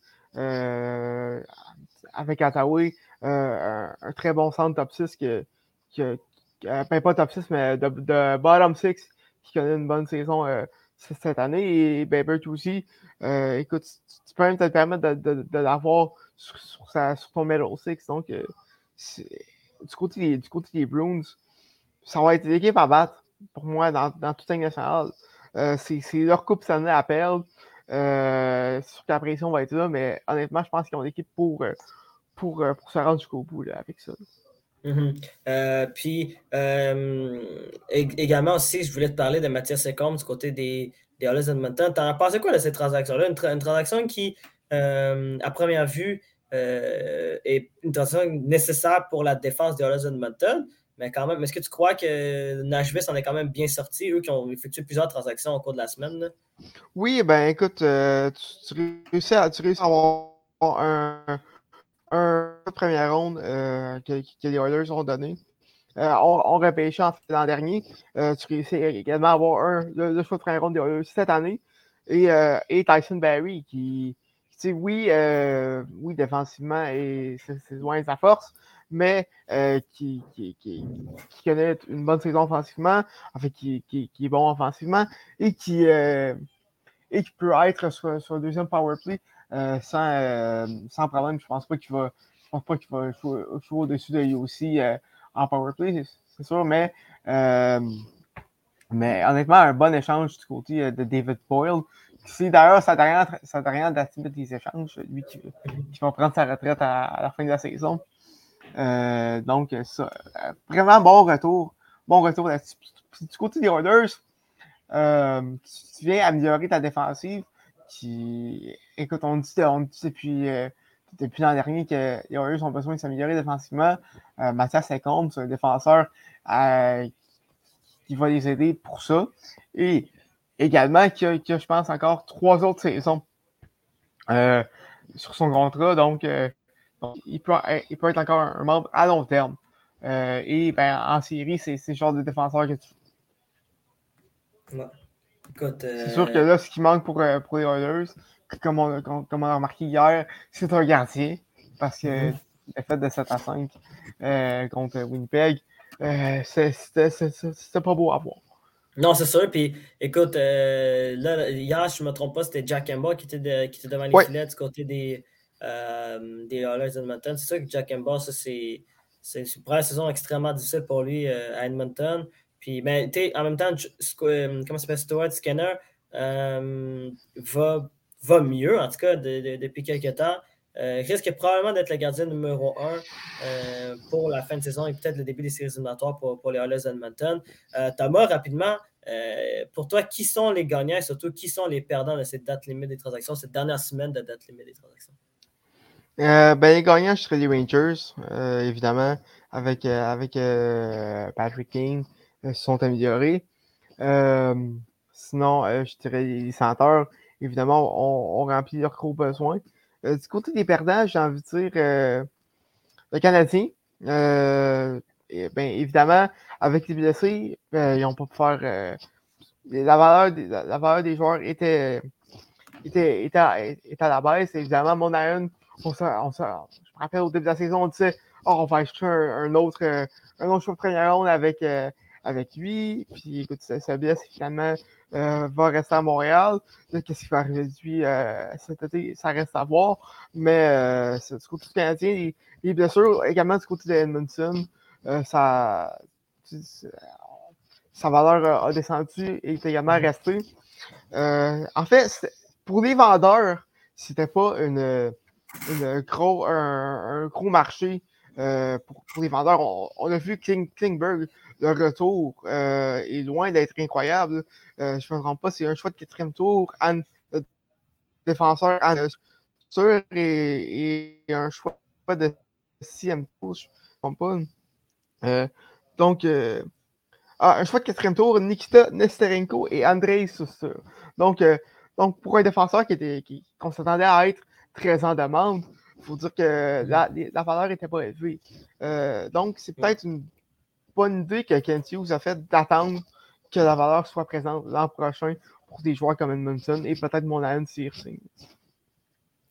avec Attaway, un, très bon centre top 6 que, que, ben, pas top 6, mais de, de bottom 6 qui connaît une bonne saison cette année. Et ben, aussi, euh, écoute, tu, peux même te permettre de, l'avoir sur, ton Metal 6. Donc, euh, du, côté des, du Bruins, ça va être l'équipe à battre pour moi dans, toute la nationale. Euh, c'est leur coupe cette année à perdre. Euh, sur la pression va être là, mais honnêtement, je pense qu'ils ont l'équipe pour, pour, pour, se rendre jusqu'au bout avec ça. Mhm. Euh, puis euh, également aussi, je voulais te parler de Mathias Secom du côté des, des Oilers Edmonton. T'en pensé quoi de cette transaction-là? Une, transaction qui, euh, à première vue, est une transaction nécessaire pour la défense des Oilers Edmonton. Mais quand même, est-ce que tu crois que Nashville s'en est quand même bien sorti, eux qui ont effectué plusieurs transactions au cours de la semaine? Oui, ben écoute, tu, réussis à, tu réussis à avoir un un première ronde euh, que, les Oilers ont donné. Euh, on, repêché en fait l'an dernier. Euh, tu réussis également à avoir un, le, choix de première ronde des Oilers cette année. Et, et Tyson Barry qui, sais, oui, oui, défensivement, c'est loin de sa force, mais qui, qui, qui, connaît une bonne saison offensivement, en fait, qui, qui, est bon offensivement et qui, et qui peut être sur, sur le deuxième power play sans, sans problème. Je pense pas qu'il va, je pense pas qu'il va jouer, au-dessus de aussi euh, en powerplay, c'est sûr, mais, mais honnêtement, un bon échange du côté de David Boyle. C'est d'ailleurs ça t'a rien d'activer des échanges, lui qui, va prendre sa retraite à, la fin de la saison. donc, ça, vraiment bon retour. Bon retour là Du côté des Oilers, tu viens améliorer ta défensive qui, écoute, on dit, on dit depuis, euh, depuis l'an dernier que les Warriors ont besoin de s'améliorer défensivement. Euh, Mathias Lecomte, c'est un défenseur euh, qui va les aider pour ça. Et également, qui a, je pense, encore trois autres saisons sur son contrat. Donc, il, peut, il peut être encore un, membre à long terme. et ben, en série, c'est ce genre de défenseur que tu. C'est sûr que là, ce qui manque pour, pour les Oilers, comme on, comme on a remarqué hier, c'est un gardien. Parce que mm fait de 7 à 5 euh, contre Winnipeg, euh, c'était pas beau à voir. Non, c'est sûr. Puis, écoute, euh, là, hier, je ne me trompe pas, c'était Jack Emba qui était, qui était devant les filets du côté des, euh, des Oilers Edmonton. C'est sûr que Jack Emba, ça, c'est une première saison extrêmement difficile pour lui à Edmonton. Puis, ben, en même temps, comment s'appelle Stuart Skinner va va mieux, en tout cas, depuis quelques temps. Euh, risque probablement d'être le gardien numéro un euh, pour la fin de saison et peut-être le début des séries éliminatoires pour, pour les Oilers Edmonton. Euh, Thomas, rapidement, pour toi, qui sont les gagnants et surtout qui sont les perdants de cette date limite des transactions, cette dernière semaine de date limite des transactions? ben, les gagnants, je serais les Rangers, évidemment, avec, avec Patrick King, ils sont améliorés. sinon, je dirais les Senteurs, évidemment, ont rempli leurs gros besoins. Euh, du côté des perdants, j'ai envie de dire euh, le Canadien. Ben, évidemment, avec les blessés, ils n'ont pas pu faire. la, valeur des, la, valeur des joueurs était, était, était, à, la baisse. Évidemment, mon on, on, je me rappelle au début de la saison, on disait oh, on va acheter un, autre, un autre ronde avec, avec lui. Puis écoute, ça, blesse finalement euh, va rester à Montréal. Qu'est-ce qui va arriver de lui euh, cet été, ça reste à voir. Mais euh, du côté du Canadien, les, blessures également du côté de Edmonton, ça, sa valeur a descendu et est également mm-hmm. restée. en fait, pour les vendeurs, c'était pas une, gros, un, gros marché pour, les vendeurs. On, a vu King, Klingberg le retour euh, est loin d'être incroyable. Euh, je ne me trompe pas, c'est un choix de quatrième tour. un défenseur Anne sûr et, un choix de sixième tour, je ne me trompe pas. Euh, donc, ah, un choix de quatrième tour, Nikita Nesterenko et Andrei Soussur. Donc, donc, pour un défenseur qui était qu'on s'attendait à être très en demande, il faut dire que la, la valeur n'était pas élevée. donc, c'est peut-être une bonne idée que Kent Hughes a fait d'attendre que la valeur soit présente l'an prochain pour des joueurs comme Edmondson et peut-être Monahan s'il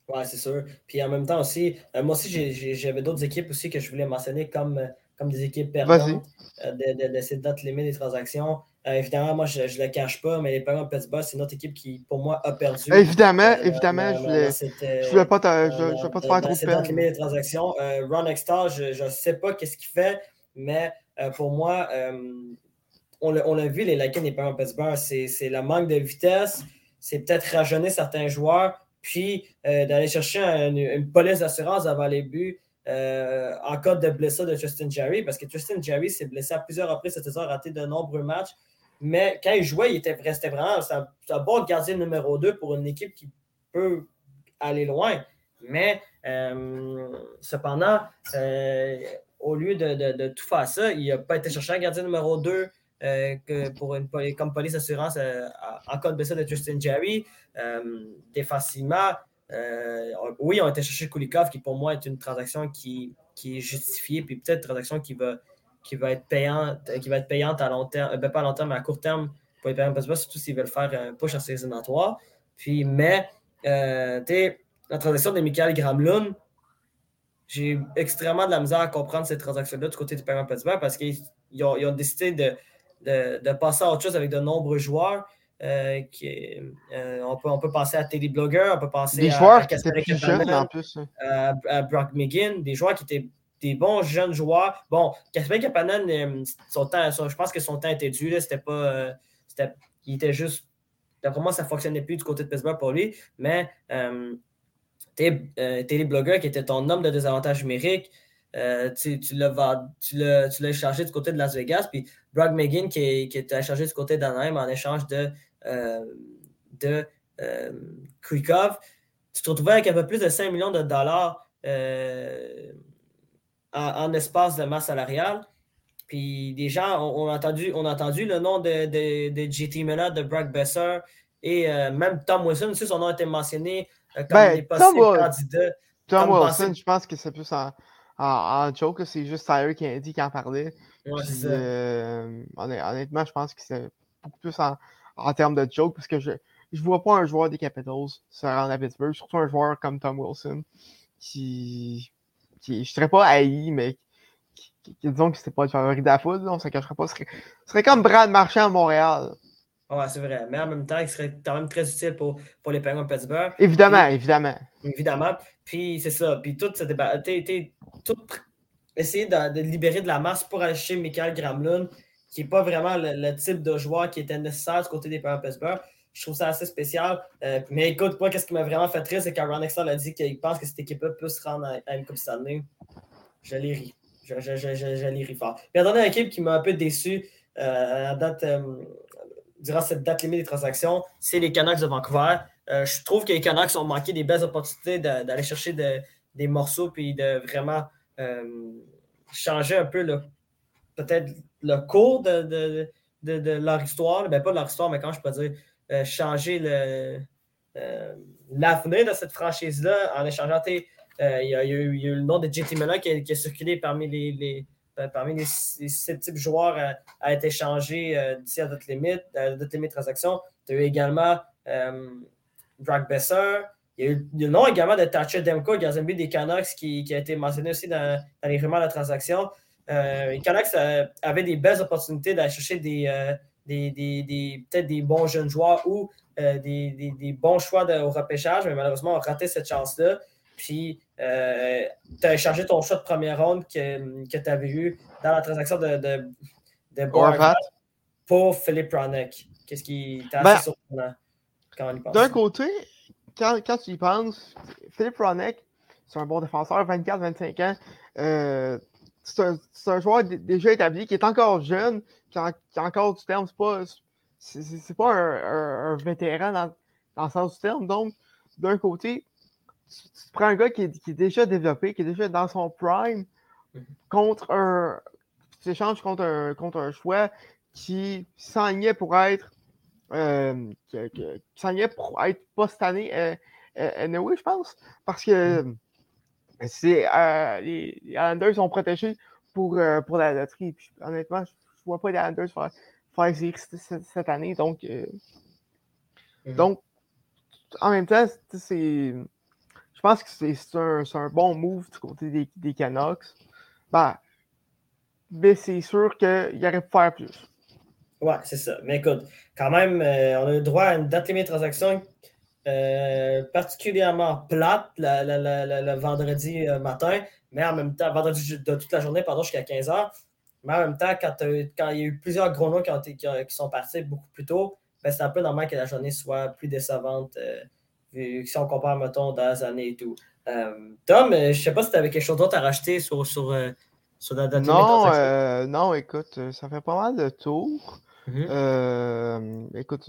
Ouais, c'est sûr. Puis en même temps aussi, euh, moi aussi, j'avais d'autres équipes aussi que je voulais mentionner comme, euh, comme des équipes perdantes euh, de, de, cette date limite des transactions. Évidemment, moi, je ne le cache pas, mais les Penguins de Pittsburgh, c'est notre équipe qui, pour moi, a perdu. Évidemment, évidemment, je ne voulais, pas te, je, pas te faire trop de limite des transactions. Ron Extar, je ne sais pas qu'est-ce qu'il fait, mais euh, pour moi, euh, on l'a vu, les Lakers n'est pas un Pittsburgh, c'est le manque de vitesse, c'est peut-être rajeunir certains joueurs, puis euh, d'aller chercher une, police d'assurance avant les buts en cas de blessure de Justin Jerry, parce que Justin Jerry s'est blessé à plusieurs reprises cette saison, raté de nombreux matchs, mais quand il jouait, il était restait vraiment un, un bon gardien numéro 2 pour une équipe qui peut aller loin. Mais cependant, au lieu de, tout faire ça, il n'a pas été chercher un gardien numéro 2 euh, comme police assurance euh, en cas de de Justin Jerry. Euh, facilement, oui, on a été chercher Kulikov, qui pour moi est une transaction qui est justifiée, puis peut-être une transaction qui va, qui va être payante, qui va être payante à long terme, ben, pas à long terme, mais à court terme pour les payants, surtout s'ils veulent faire un push en séries. Puis, mais, la transaction de Michael Gramlund, j'ai extrêmement de la misère à comprendre cette transaction-là du côté du paiement Pittsburgh parce qu'ils ont, décidé de, passer à autre chose avec de nombreux joueurs. Euh, qui, euh, on, peut, on peut penser à Teddy Blogger, on peut penser des à, joueurs à qui étaient plus jeunes en plus. À, Brock McGinn, des joueurs qui étaient bons jeunes joueurs. Bon, Casper Kapanen, euh, je pense que son temps était dû. C'était pas. il était juste. D'après moi, ça ne fonctionnait plus du côté de Pittsburgh pour lui. Mais euh, Télé-blogueur qui était ton homme de désavantage numérique, euh, tu, tu l'as échangé du côté de Las Vegas. Puis Brock McGinn qui, qui été échangé du côté d'Anaheim en échange de, euh, de euh. Tu te retrouvais avec un peu plus de 5 millions de dollars en, espace de masse salariale. Puis des gens ont, entendu, on entendu le nom de, de, de JT Miller, de Brock Besser et même Tom Wilson, aussi, son nom a été mentionné euh, ben, Tom, Wilson, je pense que c'est plus en, en, joke, c'est juste Tyler qui a en parlait. Euh, honnêtement, je pense que c'est beaucoup plus en, en, termes de joke parce que je ne vois pas un joueur des Capitals se rendre à Pittsburgh, surtout un joueur comme Tom Wilson qui, qui je ne serais pas haï, mais qui, disons que c'était pas le favori de la foule, on ne se cacherait pas. Ce serait, serait comme Brad Marchand à Montréal. Ouais, c'est vrai. Mais en même temps, il serait quand même très utile pour, pour les Penguins de Pittsburgh. Évidemment, évidemment. Évidemment. Puis c'est ça. Puis tout ce débat. Tout essayer de, libérer de la masse pour aller chez Michael Gramlund, qui n'est pas vraiment le, type de joueur qui était nécessaire du côté des Penguins de Pittsburgh. Je trouve ça assez spécial. mais écoute, moi, qu'est-ce qui m'a vraiment fait triste, c'est quand Ron a dit qu'il pense que cette équipe-là peut se rendre à, une Coupe Stanley. Je l'ai ri. Je, je, je, l'ai ri fort. Puis la dernière équipe qui m'a un peu déçu à date, durant cette date limite des transactions, c'est les Canucks de Vancouver. je trouve que les Canucks ont manqué des belles opportunités d'aller chercher des morceaux puis de vraiment changer un peu peut-être le cours de, de, leur histoire. Ben, pas de leur histoire, mais quand je peux dire? Euh, changer euh, l'avenir de cette franchise-là en échangeant. Euh, il, y a, eu, le nom de JT Miller qui, a, circulé parmi les, les parmi sept types de joueurs à, être échangés d'ici à notre limite, à notre limite transaction. Tu as eu également Drag Besser. Il y a eu le nom également de Thatcher Demko, gardien des Canucks, qui, a été mentionné aussi dans, les rumeurs de la transaction. Euh, les Canucks euh, avaient des belles opportunités d'aller chercher des, euh, des, des, peut-être des bons jeunes joueurs ou des, bons choix de, au repêchage, mais malheureusement, on a raté cette chance-là. Puis, tu as échangé ton choix de première ronde que, que tu avais eu dans la transaction de, de, de pour Philippe Ronek. Qu'est-ce qui t'a assez ben, surprenant? Quand on y pense? D'un côté, quand, quand, tu y penses, Philippe Ronek, c'est un bon défenseur, 24-25 ans. Euh, c'est un, joueur déjà établi qui est encore jeune, qui a, encore du terme. C'est pas, c'est, pas un, vétéran dans, dans, le sens du terme. Donc, d'un côté, tu, prends un gars qui est, déjà développé, qui est déjà dans son prime, mm-hmm. contre un. Tu échanges contre un, contre un choix qui s'enlignait pour être. Euh, qui, pour être pas cette année, euh, euh, je pense. Parce que. Mm c'est euh, les, Islanders sont protégés pour, euh, pour la loterie. honnêtement, je vois pas les Islanders faire, faire cette, année. Donc, euh, mmh. donc, en même temps, c'est. Je pense que c'est un, un, bon move du côté des, des Canucks. Ben, mais c'est sûr qu'il aurait pu faire plus. Ouais, c'est ça. Mais écoute, quand même, on a le droit à une date limite de transaction euh, particulièrement plate le vendredi euh, matin, mais en même temps, vendredi de toute la journée, pardon, jusqu'à 15h. Mais en même temps, quand, quand il y a eu plusieurs gros noms qui, qui, sont partis beaucoup plus tôt, ben, c'est un peu normal que la journée soit plus décevante euh, si on compare, mettons, dans les années et tout. Tom, je ne sais pas si tu avais quelque chose d'autre à rajouter sur, sur, sur la date Non, non, écoute, ça fait pas mal de tours. Mm-hmm. écoute,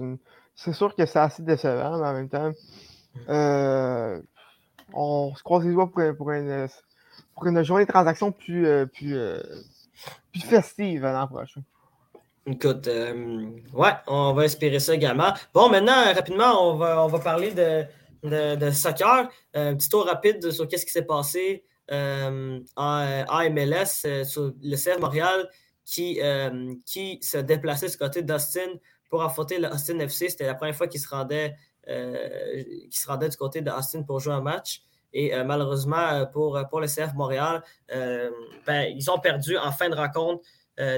c'est sûr que c'est assez décevant, mais en même temps, euh, on se croise les doigts pour, pour, une, pour une, journée de transaction plus, euh, plus, euh, plus festive l'an prochain. Écoute, ouais, on va espérer ça également. Bon, maintenant, rapidement, on va, on va parler de, de, soccer. un petit tour rapide sur ce qui s'est passé en, en, MLS, sur le CF Montréal qui, qui se déplaçait du côté d'Austin pour affronter le Austin FC. C'était la première fois qu'il se, rendait, euh, se rendait du côté de Austin pour jouer un match. Et euh, malheureusement, euh, pour, pour le CF Montréal, ben, ils ont perdu en fin de rencontre.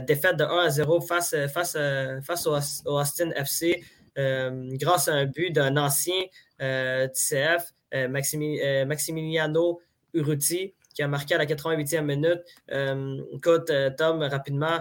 défaite de 1 à 0 face, face, face au, Austin FC grâce à un but d'un ancien du CF, Maximiliano Urruti, qui a marqué à la 88e minute. écoute, Tom, rapidement,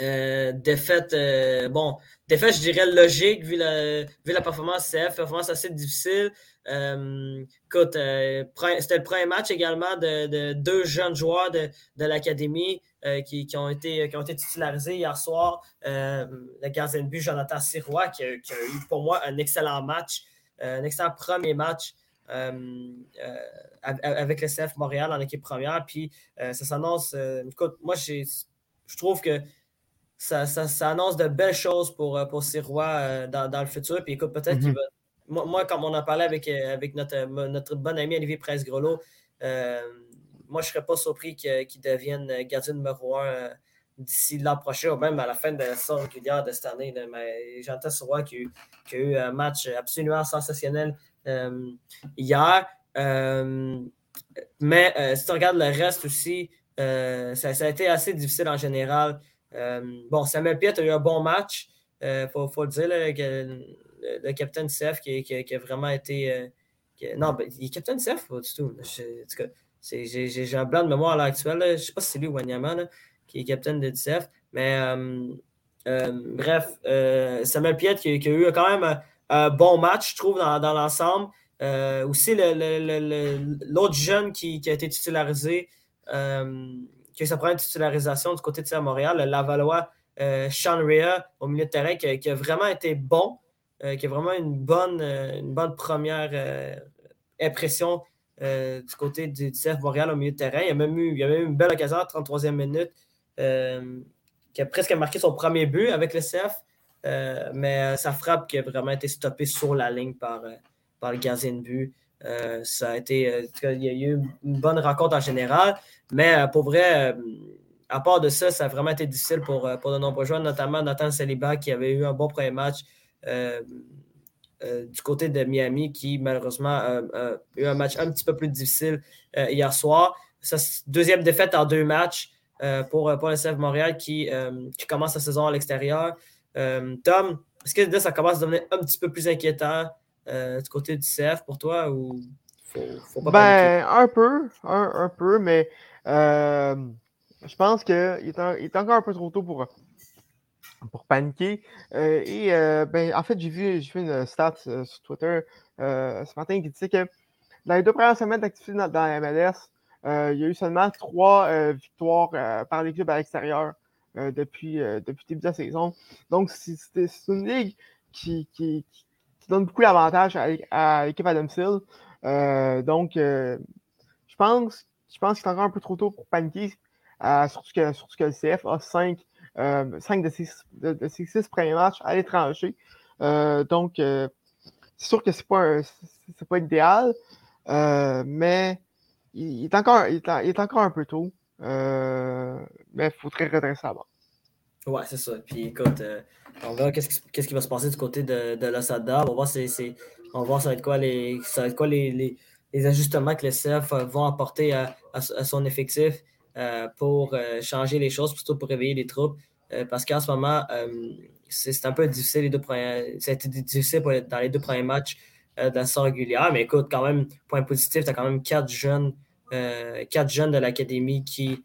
euh, défaite, euh, bon, défaite, je dirais logique vu la, vu la performance CF, performance assez difficile. Euh, écoute, c'était le premier match également de, deux jeunes joueurs de, l'académie qui, ont été, qui ont été titularisés hier soir. le gardien de but, Jonathan Sirois, qui qui a, eu pour moi un excellent match, un excellent premier match. avec le CF Montréal en équipe première. Puis ça s'annonce. écoute, moi, je trouve que ça, ça, annonce de belles choses pour, euh, pour Sirois euh, dans, dans, le futur. Puis écoute, peut-être qu'il mhm. va. Moi, comme on a parlé avec, euh, avec notre, notre bon ami Olivier Presse-Grelot, moi, je ne serais pas surpris qu'il devienne gardien numéro un d'ici l'an prochain ou même à la fin de la saison régulière de cette année. Mais j'entends Sirois qui, qui, a eu un match absolument sensationnel hier. mais si tu regardes le reste aussi, ça, ça, a été assez difficile en général. Euh, bon, Samuel Piet a eu un bon match. Il euh, faut, le dire, le, capitaine CF qui, qui, a vraiment été. Euh, non, ben, il est capitaine CF pas du tout? J'ai un blanc de mémoire à l'heure actuelle. Je ne sais pas si c'est lui ou Wanyama qui est capitaine de CF. Mais bref, Samuel Piet qui, a eu quand même un, bon match, je trouve, dans, l'ensemble. aussi, l'autre jeune qui, a été titularisé, qui a eu sa première titularisation du côté de Montréal, le Lavalois Sean Rea au milieu de terrain, qui, qui a vraiment été bon. Euh, qui a vraiment une bonne, euh, une bonne première euh, impression du côté du, CF Montréal au milieu de terrain. Il a même eu, il a même eu une belle occasion à 33e minute qui a presque marqué son premier but avec le CF. mais sa frappe qui a vraiment été stoppée sur la ligne par, par le gardien de but. Ça a été. il y a eu une bonne rencontre en général. Mais pour vrai, à part de ça, ça a vraiment été difficile pour, pour de nombreux joueurs, notamment Nathan Saliba qui avait eu un bon premier match. Euh, euh, du côté de Miami qui, malheureusement, a eu un match un petit peu plus difficile euh, hier soir. deuxième défaite en deux matchs pour, pour le CF Montréal qui, qui commence la saison à l'extérieur. Tom, est-ce que ça commence à devenir un petit peu plus inquiétant? Du côté du CF pour toi ou faut, pas ben, un peu, un, peu, mais je pense qu'il est, est, encore un peu trop tôt pour, pour paniquer. Euh, et euh, ben, en fait, j'ai vu, vu une stat euh, sur Twitter ce matin qui disait que dans les deux premières semaines d'activité dans, la MLS, il y a eu seulement trois victoires par l'équipe à l'extérieur depuis, depuis le début de la saison. Donc, c'est une ligue qui, qui, donne beaucoup d'avantages à, l'équipe à domicile. donc, je pense, je pense qu'il est encore un peu trop tôt pour paniquer, surtout, que, que le CF a cinq euh, cinq de ses, de, six premiers matchs à l'étranger. Euh, donc, euh, c'est sûr que ce n'est pas, pas idéal, mais il, est encore, il, est, encore un peu tôt. mais il faudrait redresser avant. Ouais, c'est ça. Puis écoute, on verra qu'est-ce qui, qui, va se passer du côté de, de l'Osada. On va voir, on va voir ça va être quoi les, ça va être quoi les, les, ajustements que les CF vont apporter à, à, son effectif. Euh, pour euh, changer les choses, plutôt pour réveiller les troupes. Euh, parce qu'en ce moment, c'est un peu difficile les deux premiers, ça a été difficile dans les deux premiers matchs de la saison régulière. Mais écoute, quand même, point positif, tu as quand même quatre jeunes, quatre jeunes de l'académie qui,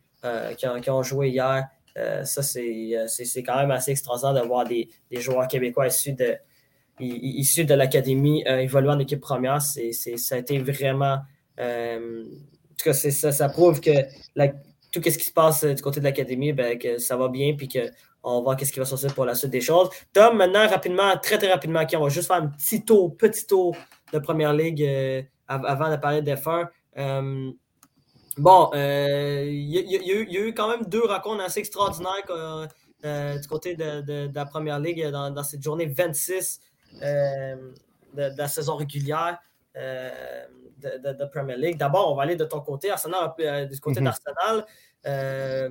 qui, ont, joué hier. Ça, c'est quand même assez extraordinaire de voir des, des joueurs québécois issus de, issus de l'académie évoluer en équipe première. ça a été vraiment. en tout cas, ça, ça prouve que tout ce qui se passe euh, du côté de l'académie, ben, que ça va bien, puis qu'on va voir qu'est-ce qui va passer pour la suite des choses. Tom, maintenant, rapidement, très, très rapidement, on va juste faire un petit tour, petit tour de Première Ligue euh, avant de parler d'F1. Euh, bon, il y, a eu quand même deux rencontres assez extraordinaires du côté de, la Première Ligue dans, cette journée 26 de, la saison régulière. De, Premier League. D'abord, on va aller de ton côté, Arsenal, du côté mhm. d'Arsenal. Euh,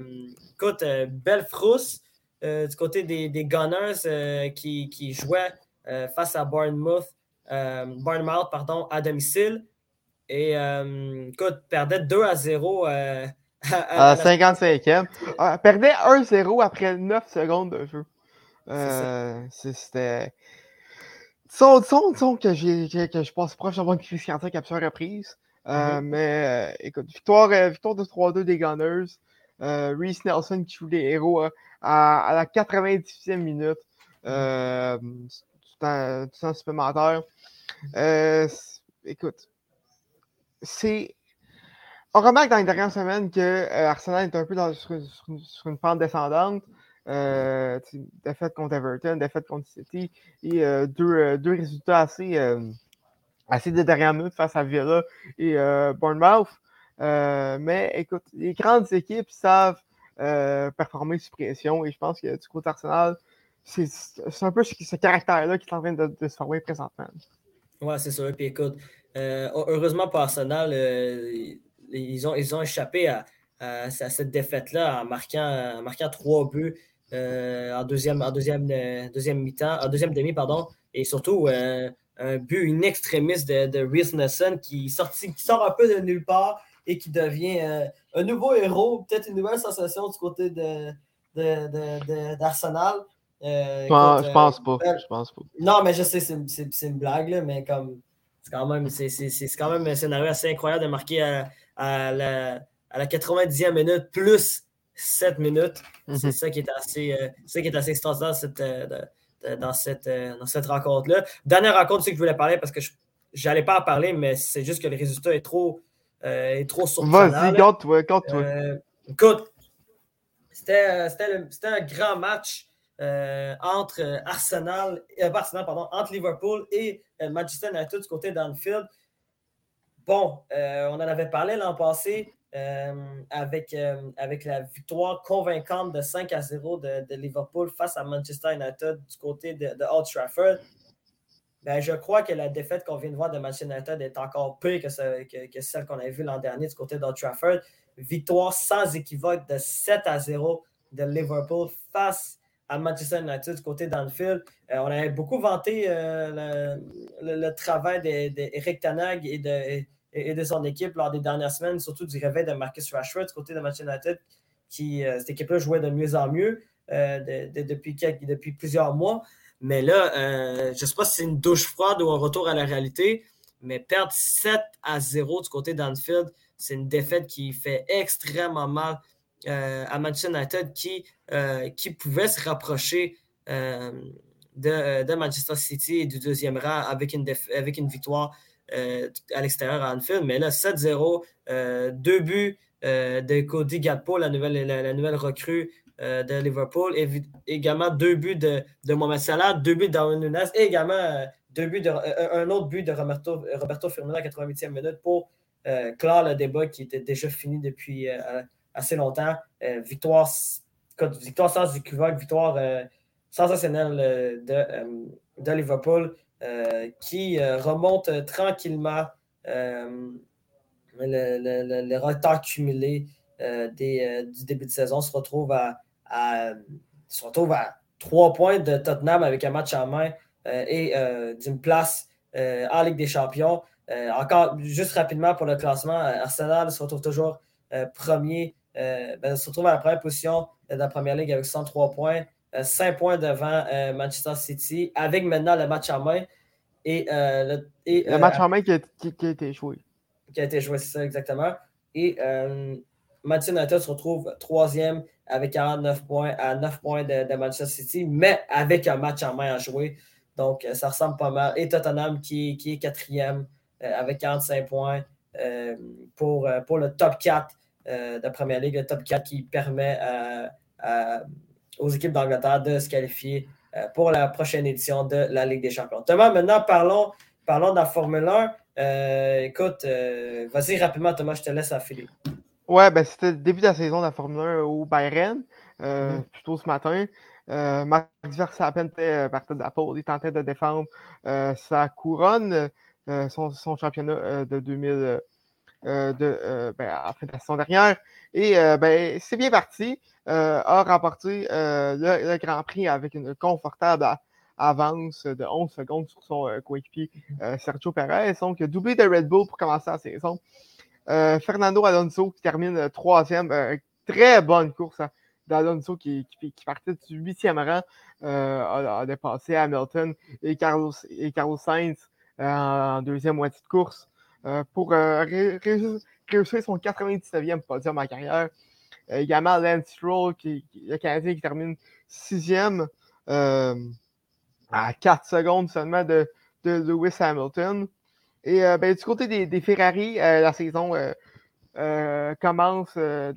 écoute, euh, belle frousse euh, du côté des, des Gunners qui, qui, jouaient face à Bournemouth, Bournemouth pardon, à domicile. Et écoute, perdait 2 à 0 <laughs> à, à, 55e. Ah, perdait 1-0 après 9 secondes de jeu. C'était. Disons, disons, que, que, je passe proche d'avoir une crise scientifique à plusieurs reprises. Mais écoute, victoire, victoire de 3-2 des Gunners. Euh, Reese Nelson qui joue les héros euh, à, la 98e minute. Euh, tout en supplémentaire. écoute, c'est. On remarque dans les dernières semaines que Arsenal est un peu sur, une, pente descendante. défaite contre Everton, défaite contre City et deux, deux, résultats assez, assez de dernière minute face à Villa et Bournemouth. Euh, mais écoute, les grandes équipes savent euh, performer sous pression et je pense que du côté Arsenal, c'est un peu ce, caractère-là qui est en train de, se former présentement. Ouais, c'est sûr. Puis écoute, euh, heureusement pour Arsenal, ils, ont, ils ont échappé à, cette défaite-là en marquant, marquant trois buts en deuxième, en deuxième, deuxième mi-temps, en deuxième demi, pardon, et surtout un but, extrémiste de, de Reese Nelson qui, sorti, qui sort un peu de nulle part et qui devient euh, un nouveau héros, peut-être une nouvelle sensation du côté d'Arsenal. Euh, je, pense pas. je pense pas. Non, mais je sais, c'est une blague, mais comme c'est quand même c'est quand même un scénario assez incroyable de marquer à, la, à la 90e minute plus 7 minutes. Mhm. C'est ça qui est assez, euh, ça qui est assez extraordinaire cette, euh, de- de- dans cette, euh, dans cette rencontre-là. Dernière rencontre, c'est que je voulais parler parce que je n'allais pas en parler, mais c'est juste que le résultat est trop, euh, est trop surprenant. Vas-y, garde-toi. Euh, écoute, c'était c'était le- c'était un grand match euh, entre euh, Arsenal, euh, Arsenal, pardon, entre Liverpool et Manchester United du côté d'Anfield. Bon, on en avait parlé l'an passé avec, avec la victoire convaincante de 5 à 0 de, Liverpool face à Manchester United du côté de, Old Trafford. Ben, je crois que la défaite qu'on vient de voir de Manchester United est encore pire que, que- celle qu'on avait vue l'an dernier du côté d'Old Trafford. Victoire sans équivoque de 7 à 0 de Liverpool face à Manchester United du côté d'Anfield. Euh, on avait beaucoup vanté euh, le, travail d'Eric Tanag et de, et, et de son équipe lors des dernières semaines, surtout du réveil de Marcus Rashford du côté de Manchester United, qui euh, cette équipe-là jouait de mieux en mieux de- de- depuis, plusieurs mois. Mais là, je ne sais pas si c'est une douche froide ou un retour à la réalité, mais perdre 7 à 0 du côté d'Anfield, c'est une défaite qui fait extrêmement mal à Manchester United qui, euh, qui pouvait se rapprocher euh, de, de Manchester City et du deuxième rang avec une, avec une victoire euh, à l'extérieur à Anfield. Mais là, 7-0, euh, deux buts euh, de Cody Gakpo, la nouvelle, la, nouvelle recrue euh, de Liverpool, et également deux buts de, de Mohamed Salah, deux buts de Darwin Nunes, et également euh, deux buts euh, un autre but de Roberto, Roberto Firmino à la 88e minute pour euh, clore le débat qui était déjà fini depuis euh, assez longtemps. Euh, victoire, victoire sans équivoque, victoire euh, sensationnelle euh, de, Liverpool qui remonte tranquillement le, retard cumulé des, du début de saison se retrouve à, se retrouve à trois points de Tottenham avec un match en main et d'une place en Ligue des Champions. Encore, juste rapidement pour le classement, Arsenal se retrouve toujours premier, ben, se retrouve à la première position de la première ligue avec 103 points, 5 points devant euh, Manchester City, avec maintenant le match en main. Et, euh, le, et, Le euh, match en main qui a, qui- qui a été joué. qui a été joué, c'est ça exactement. Et euh, Manchester United se retrouve troisième avec 49 points à 9 points de, de Manchester City, mais avec un match en main à jouer. Donc, euh, ça ressemble pas mal. Et Tottenham qui, qui est quatrième euh, avec 45 points euh, pour, euh, pour le top 4 euh, de Première Ligue, le top 4 qui permet euh, à- aux équipes d'Angleterre de se qualifier euh, pour la prochaine édition de la Ligue des Champions. Thomas, maintenant, parlons, parlons de la Formule 1. Euh, écoute, euh, vas-y rapidement, Thomas, je te laisse affiler. Ouais, ben c'était le début de la saison de la Formule 1 au Bayern, euh, Mhm. plus tôt ce matin. Euh, Max Verstappen était, euh, partait de la pole, il tentait de défendre euh, sa couronne, euh, son, son championnat euh, de 2000, euh, euh, de, euh, ben, de la saison dernière. Et euh, ben, c'est bien parti, euh, a remporté euh, le, Grand Prix avec une confortable avance de 11 secondes sur son euh, coéquipier euh, Sergio Perez. Donc, doublé de Red Bull pour commencer la saison. Euh, Fernando Alonso qui termine euh, troisième. euh, très bonne course hein, d'Alonso qui, qui, partait du huitième rang, euh, a, dépassé Hamilton et Carlos, et Carlos Sainz euh, en deuxième moitié de course euh, pour euh, ré- ré- réussir son 99e podium en carrière. Euh, également Lance Stroll, qui, le Canadien qui termine sixième euh, à 4 secondes seulement de, Lewis Hamilton. Et euh, ben, du côté des, Ferrari, euh, la saison euh, euh, commence euh,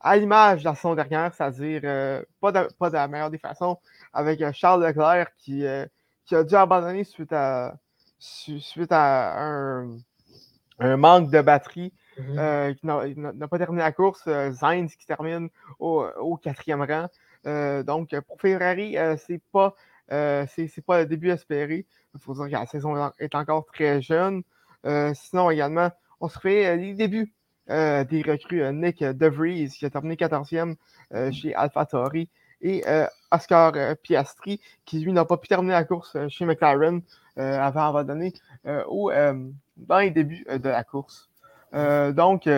à l'image de la saison dernière, c'est-à-dire euh, pas, de, pas de la meilleure des façons, avec euh, Charles Leclerc qui, euh, qui a dû abandonner suite à, suite à un, un manque de batterie, euh, qui n'a- pas terminé la course. euh, Sainz qui termine au, au quatrième rang. Euh, donc, pour Ferrari, euh, c'est pas, c'est c'est pas le début espéré. Il faut dire que la saison est encore très jeune. Sinon, également, on se fait les débuts des recrues Nick De Vries, qui a terminé 14e euh, chez AlphaTauri, et euh, Oscar euh, Piastri, qui lui n'a pas pu terminer la course euh, chez McLaren avant abandonner euh, au, dans les débuts de la course. Donc,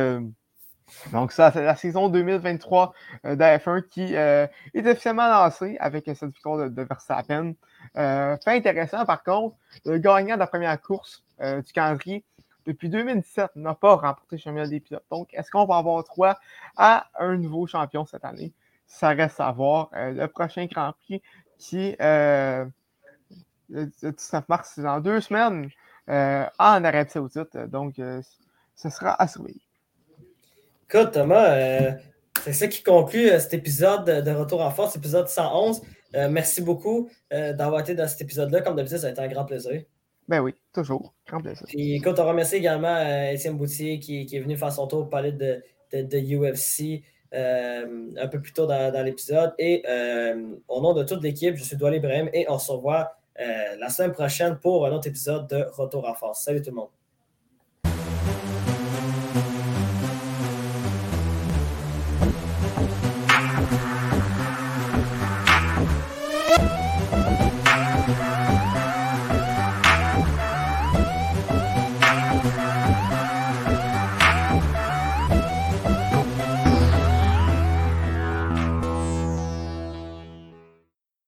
donc ça, c'est la saison 2023 euh, de la F1 qui est officiellement lancée avec cette victoire de, de Verstappen. Fait intéressant, par contre, le gagnant de la première course du calendrier depuis 2017, n'a pas remporté le championnat des pilotes. Donc, est-ce qu'on va avoir droit à un nouveau champion cette année? Ça reste à voir. Euh, le prochain Grand Prix qui est le 19 mars, c'est dans deux semaines en Arabie Saoudite. Donc, ce sera à surveiller. Écoute, Thomas, c'est ça qui conclut cet épisode de Retour en force, épisode 111. merci beaucoup d'avoir été dans cet épisode-là. Comme d'habitude, ça a été un grand plaisir. Ben oui, toujours. Grand plaisir. Puis écoute, on remercie également euh, Étienne Boutier qui, est venu faire son tour pour parler de, de, UFC euh, un peu plus tôt dans, l'épisode. Et euh, au nom de toute l'équipe, je suis Doual Ibrahim et on se revoit la semaine prochaine pour un autre épisode de Retour en force. Salut tout le monde.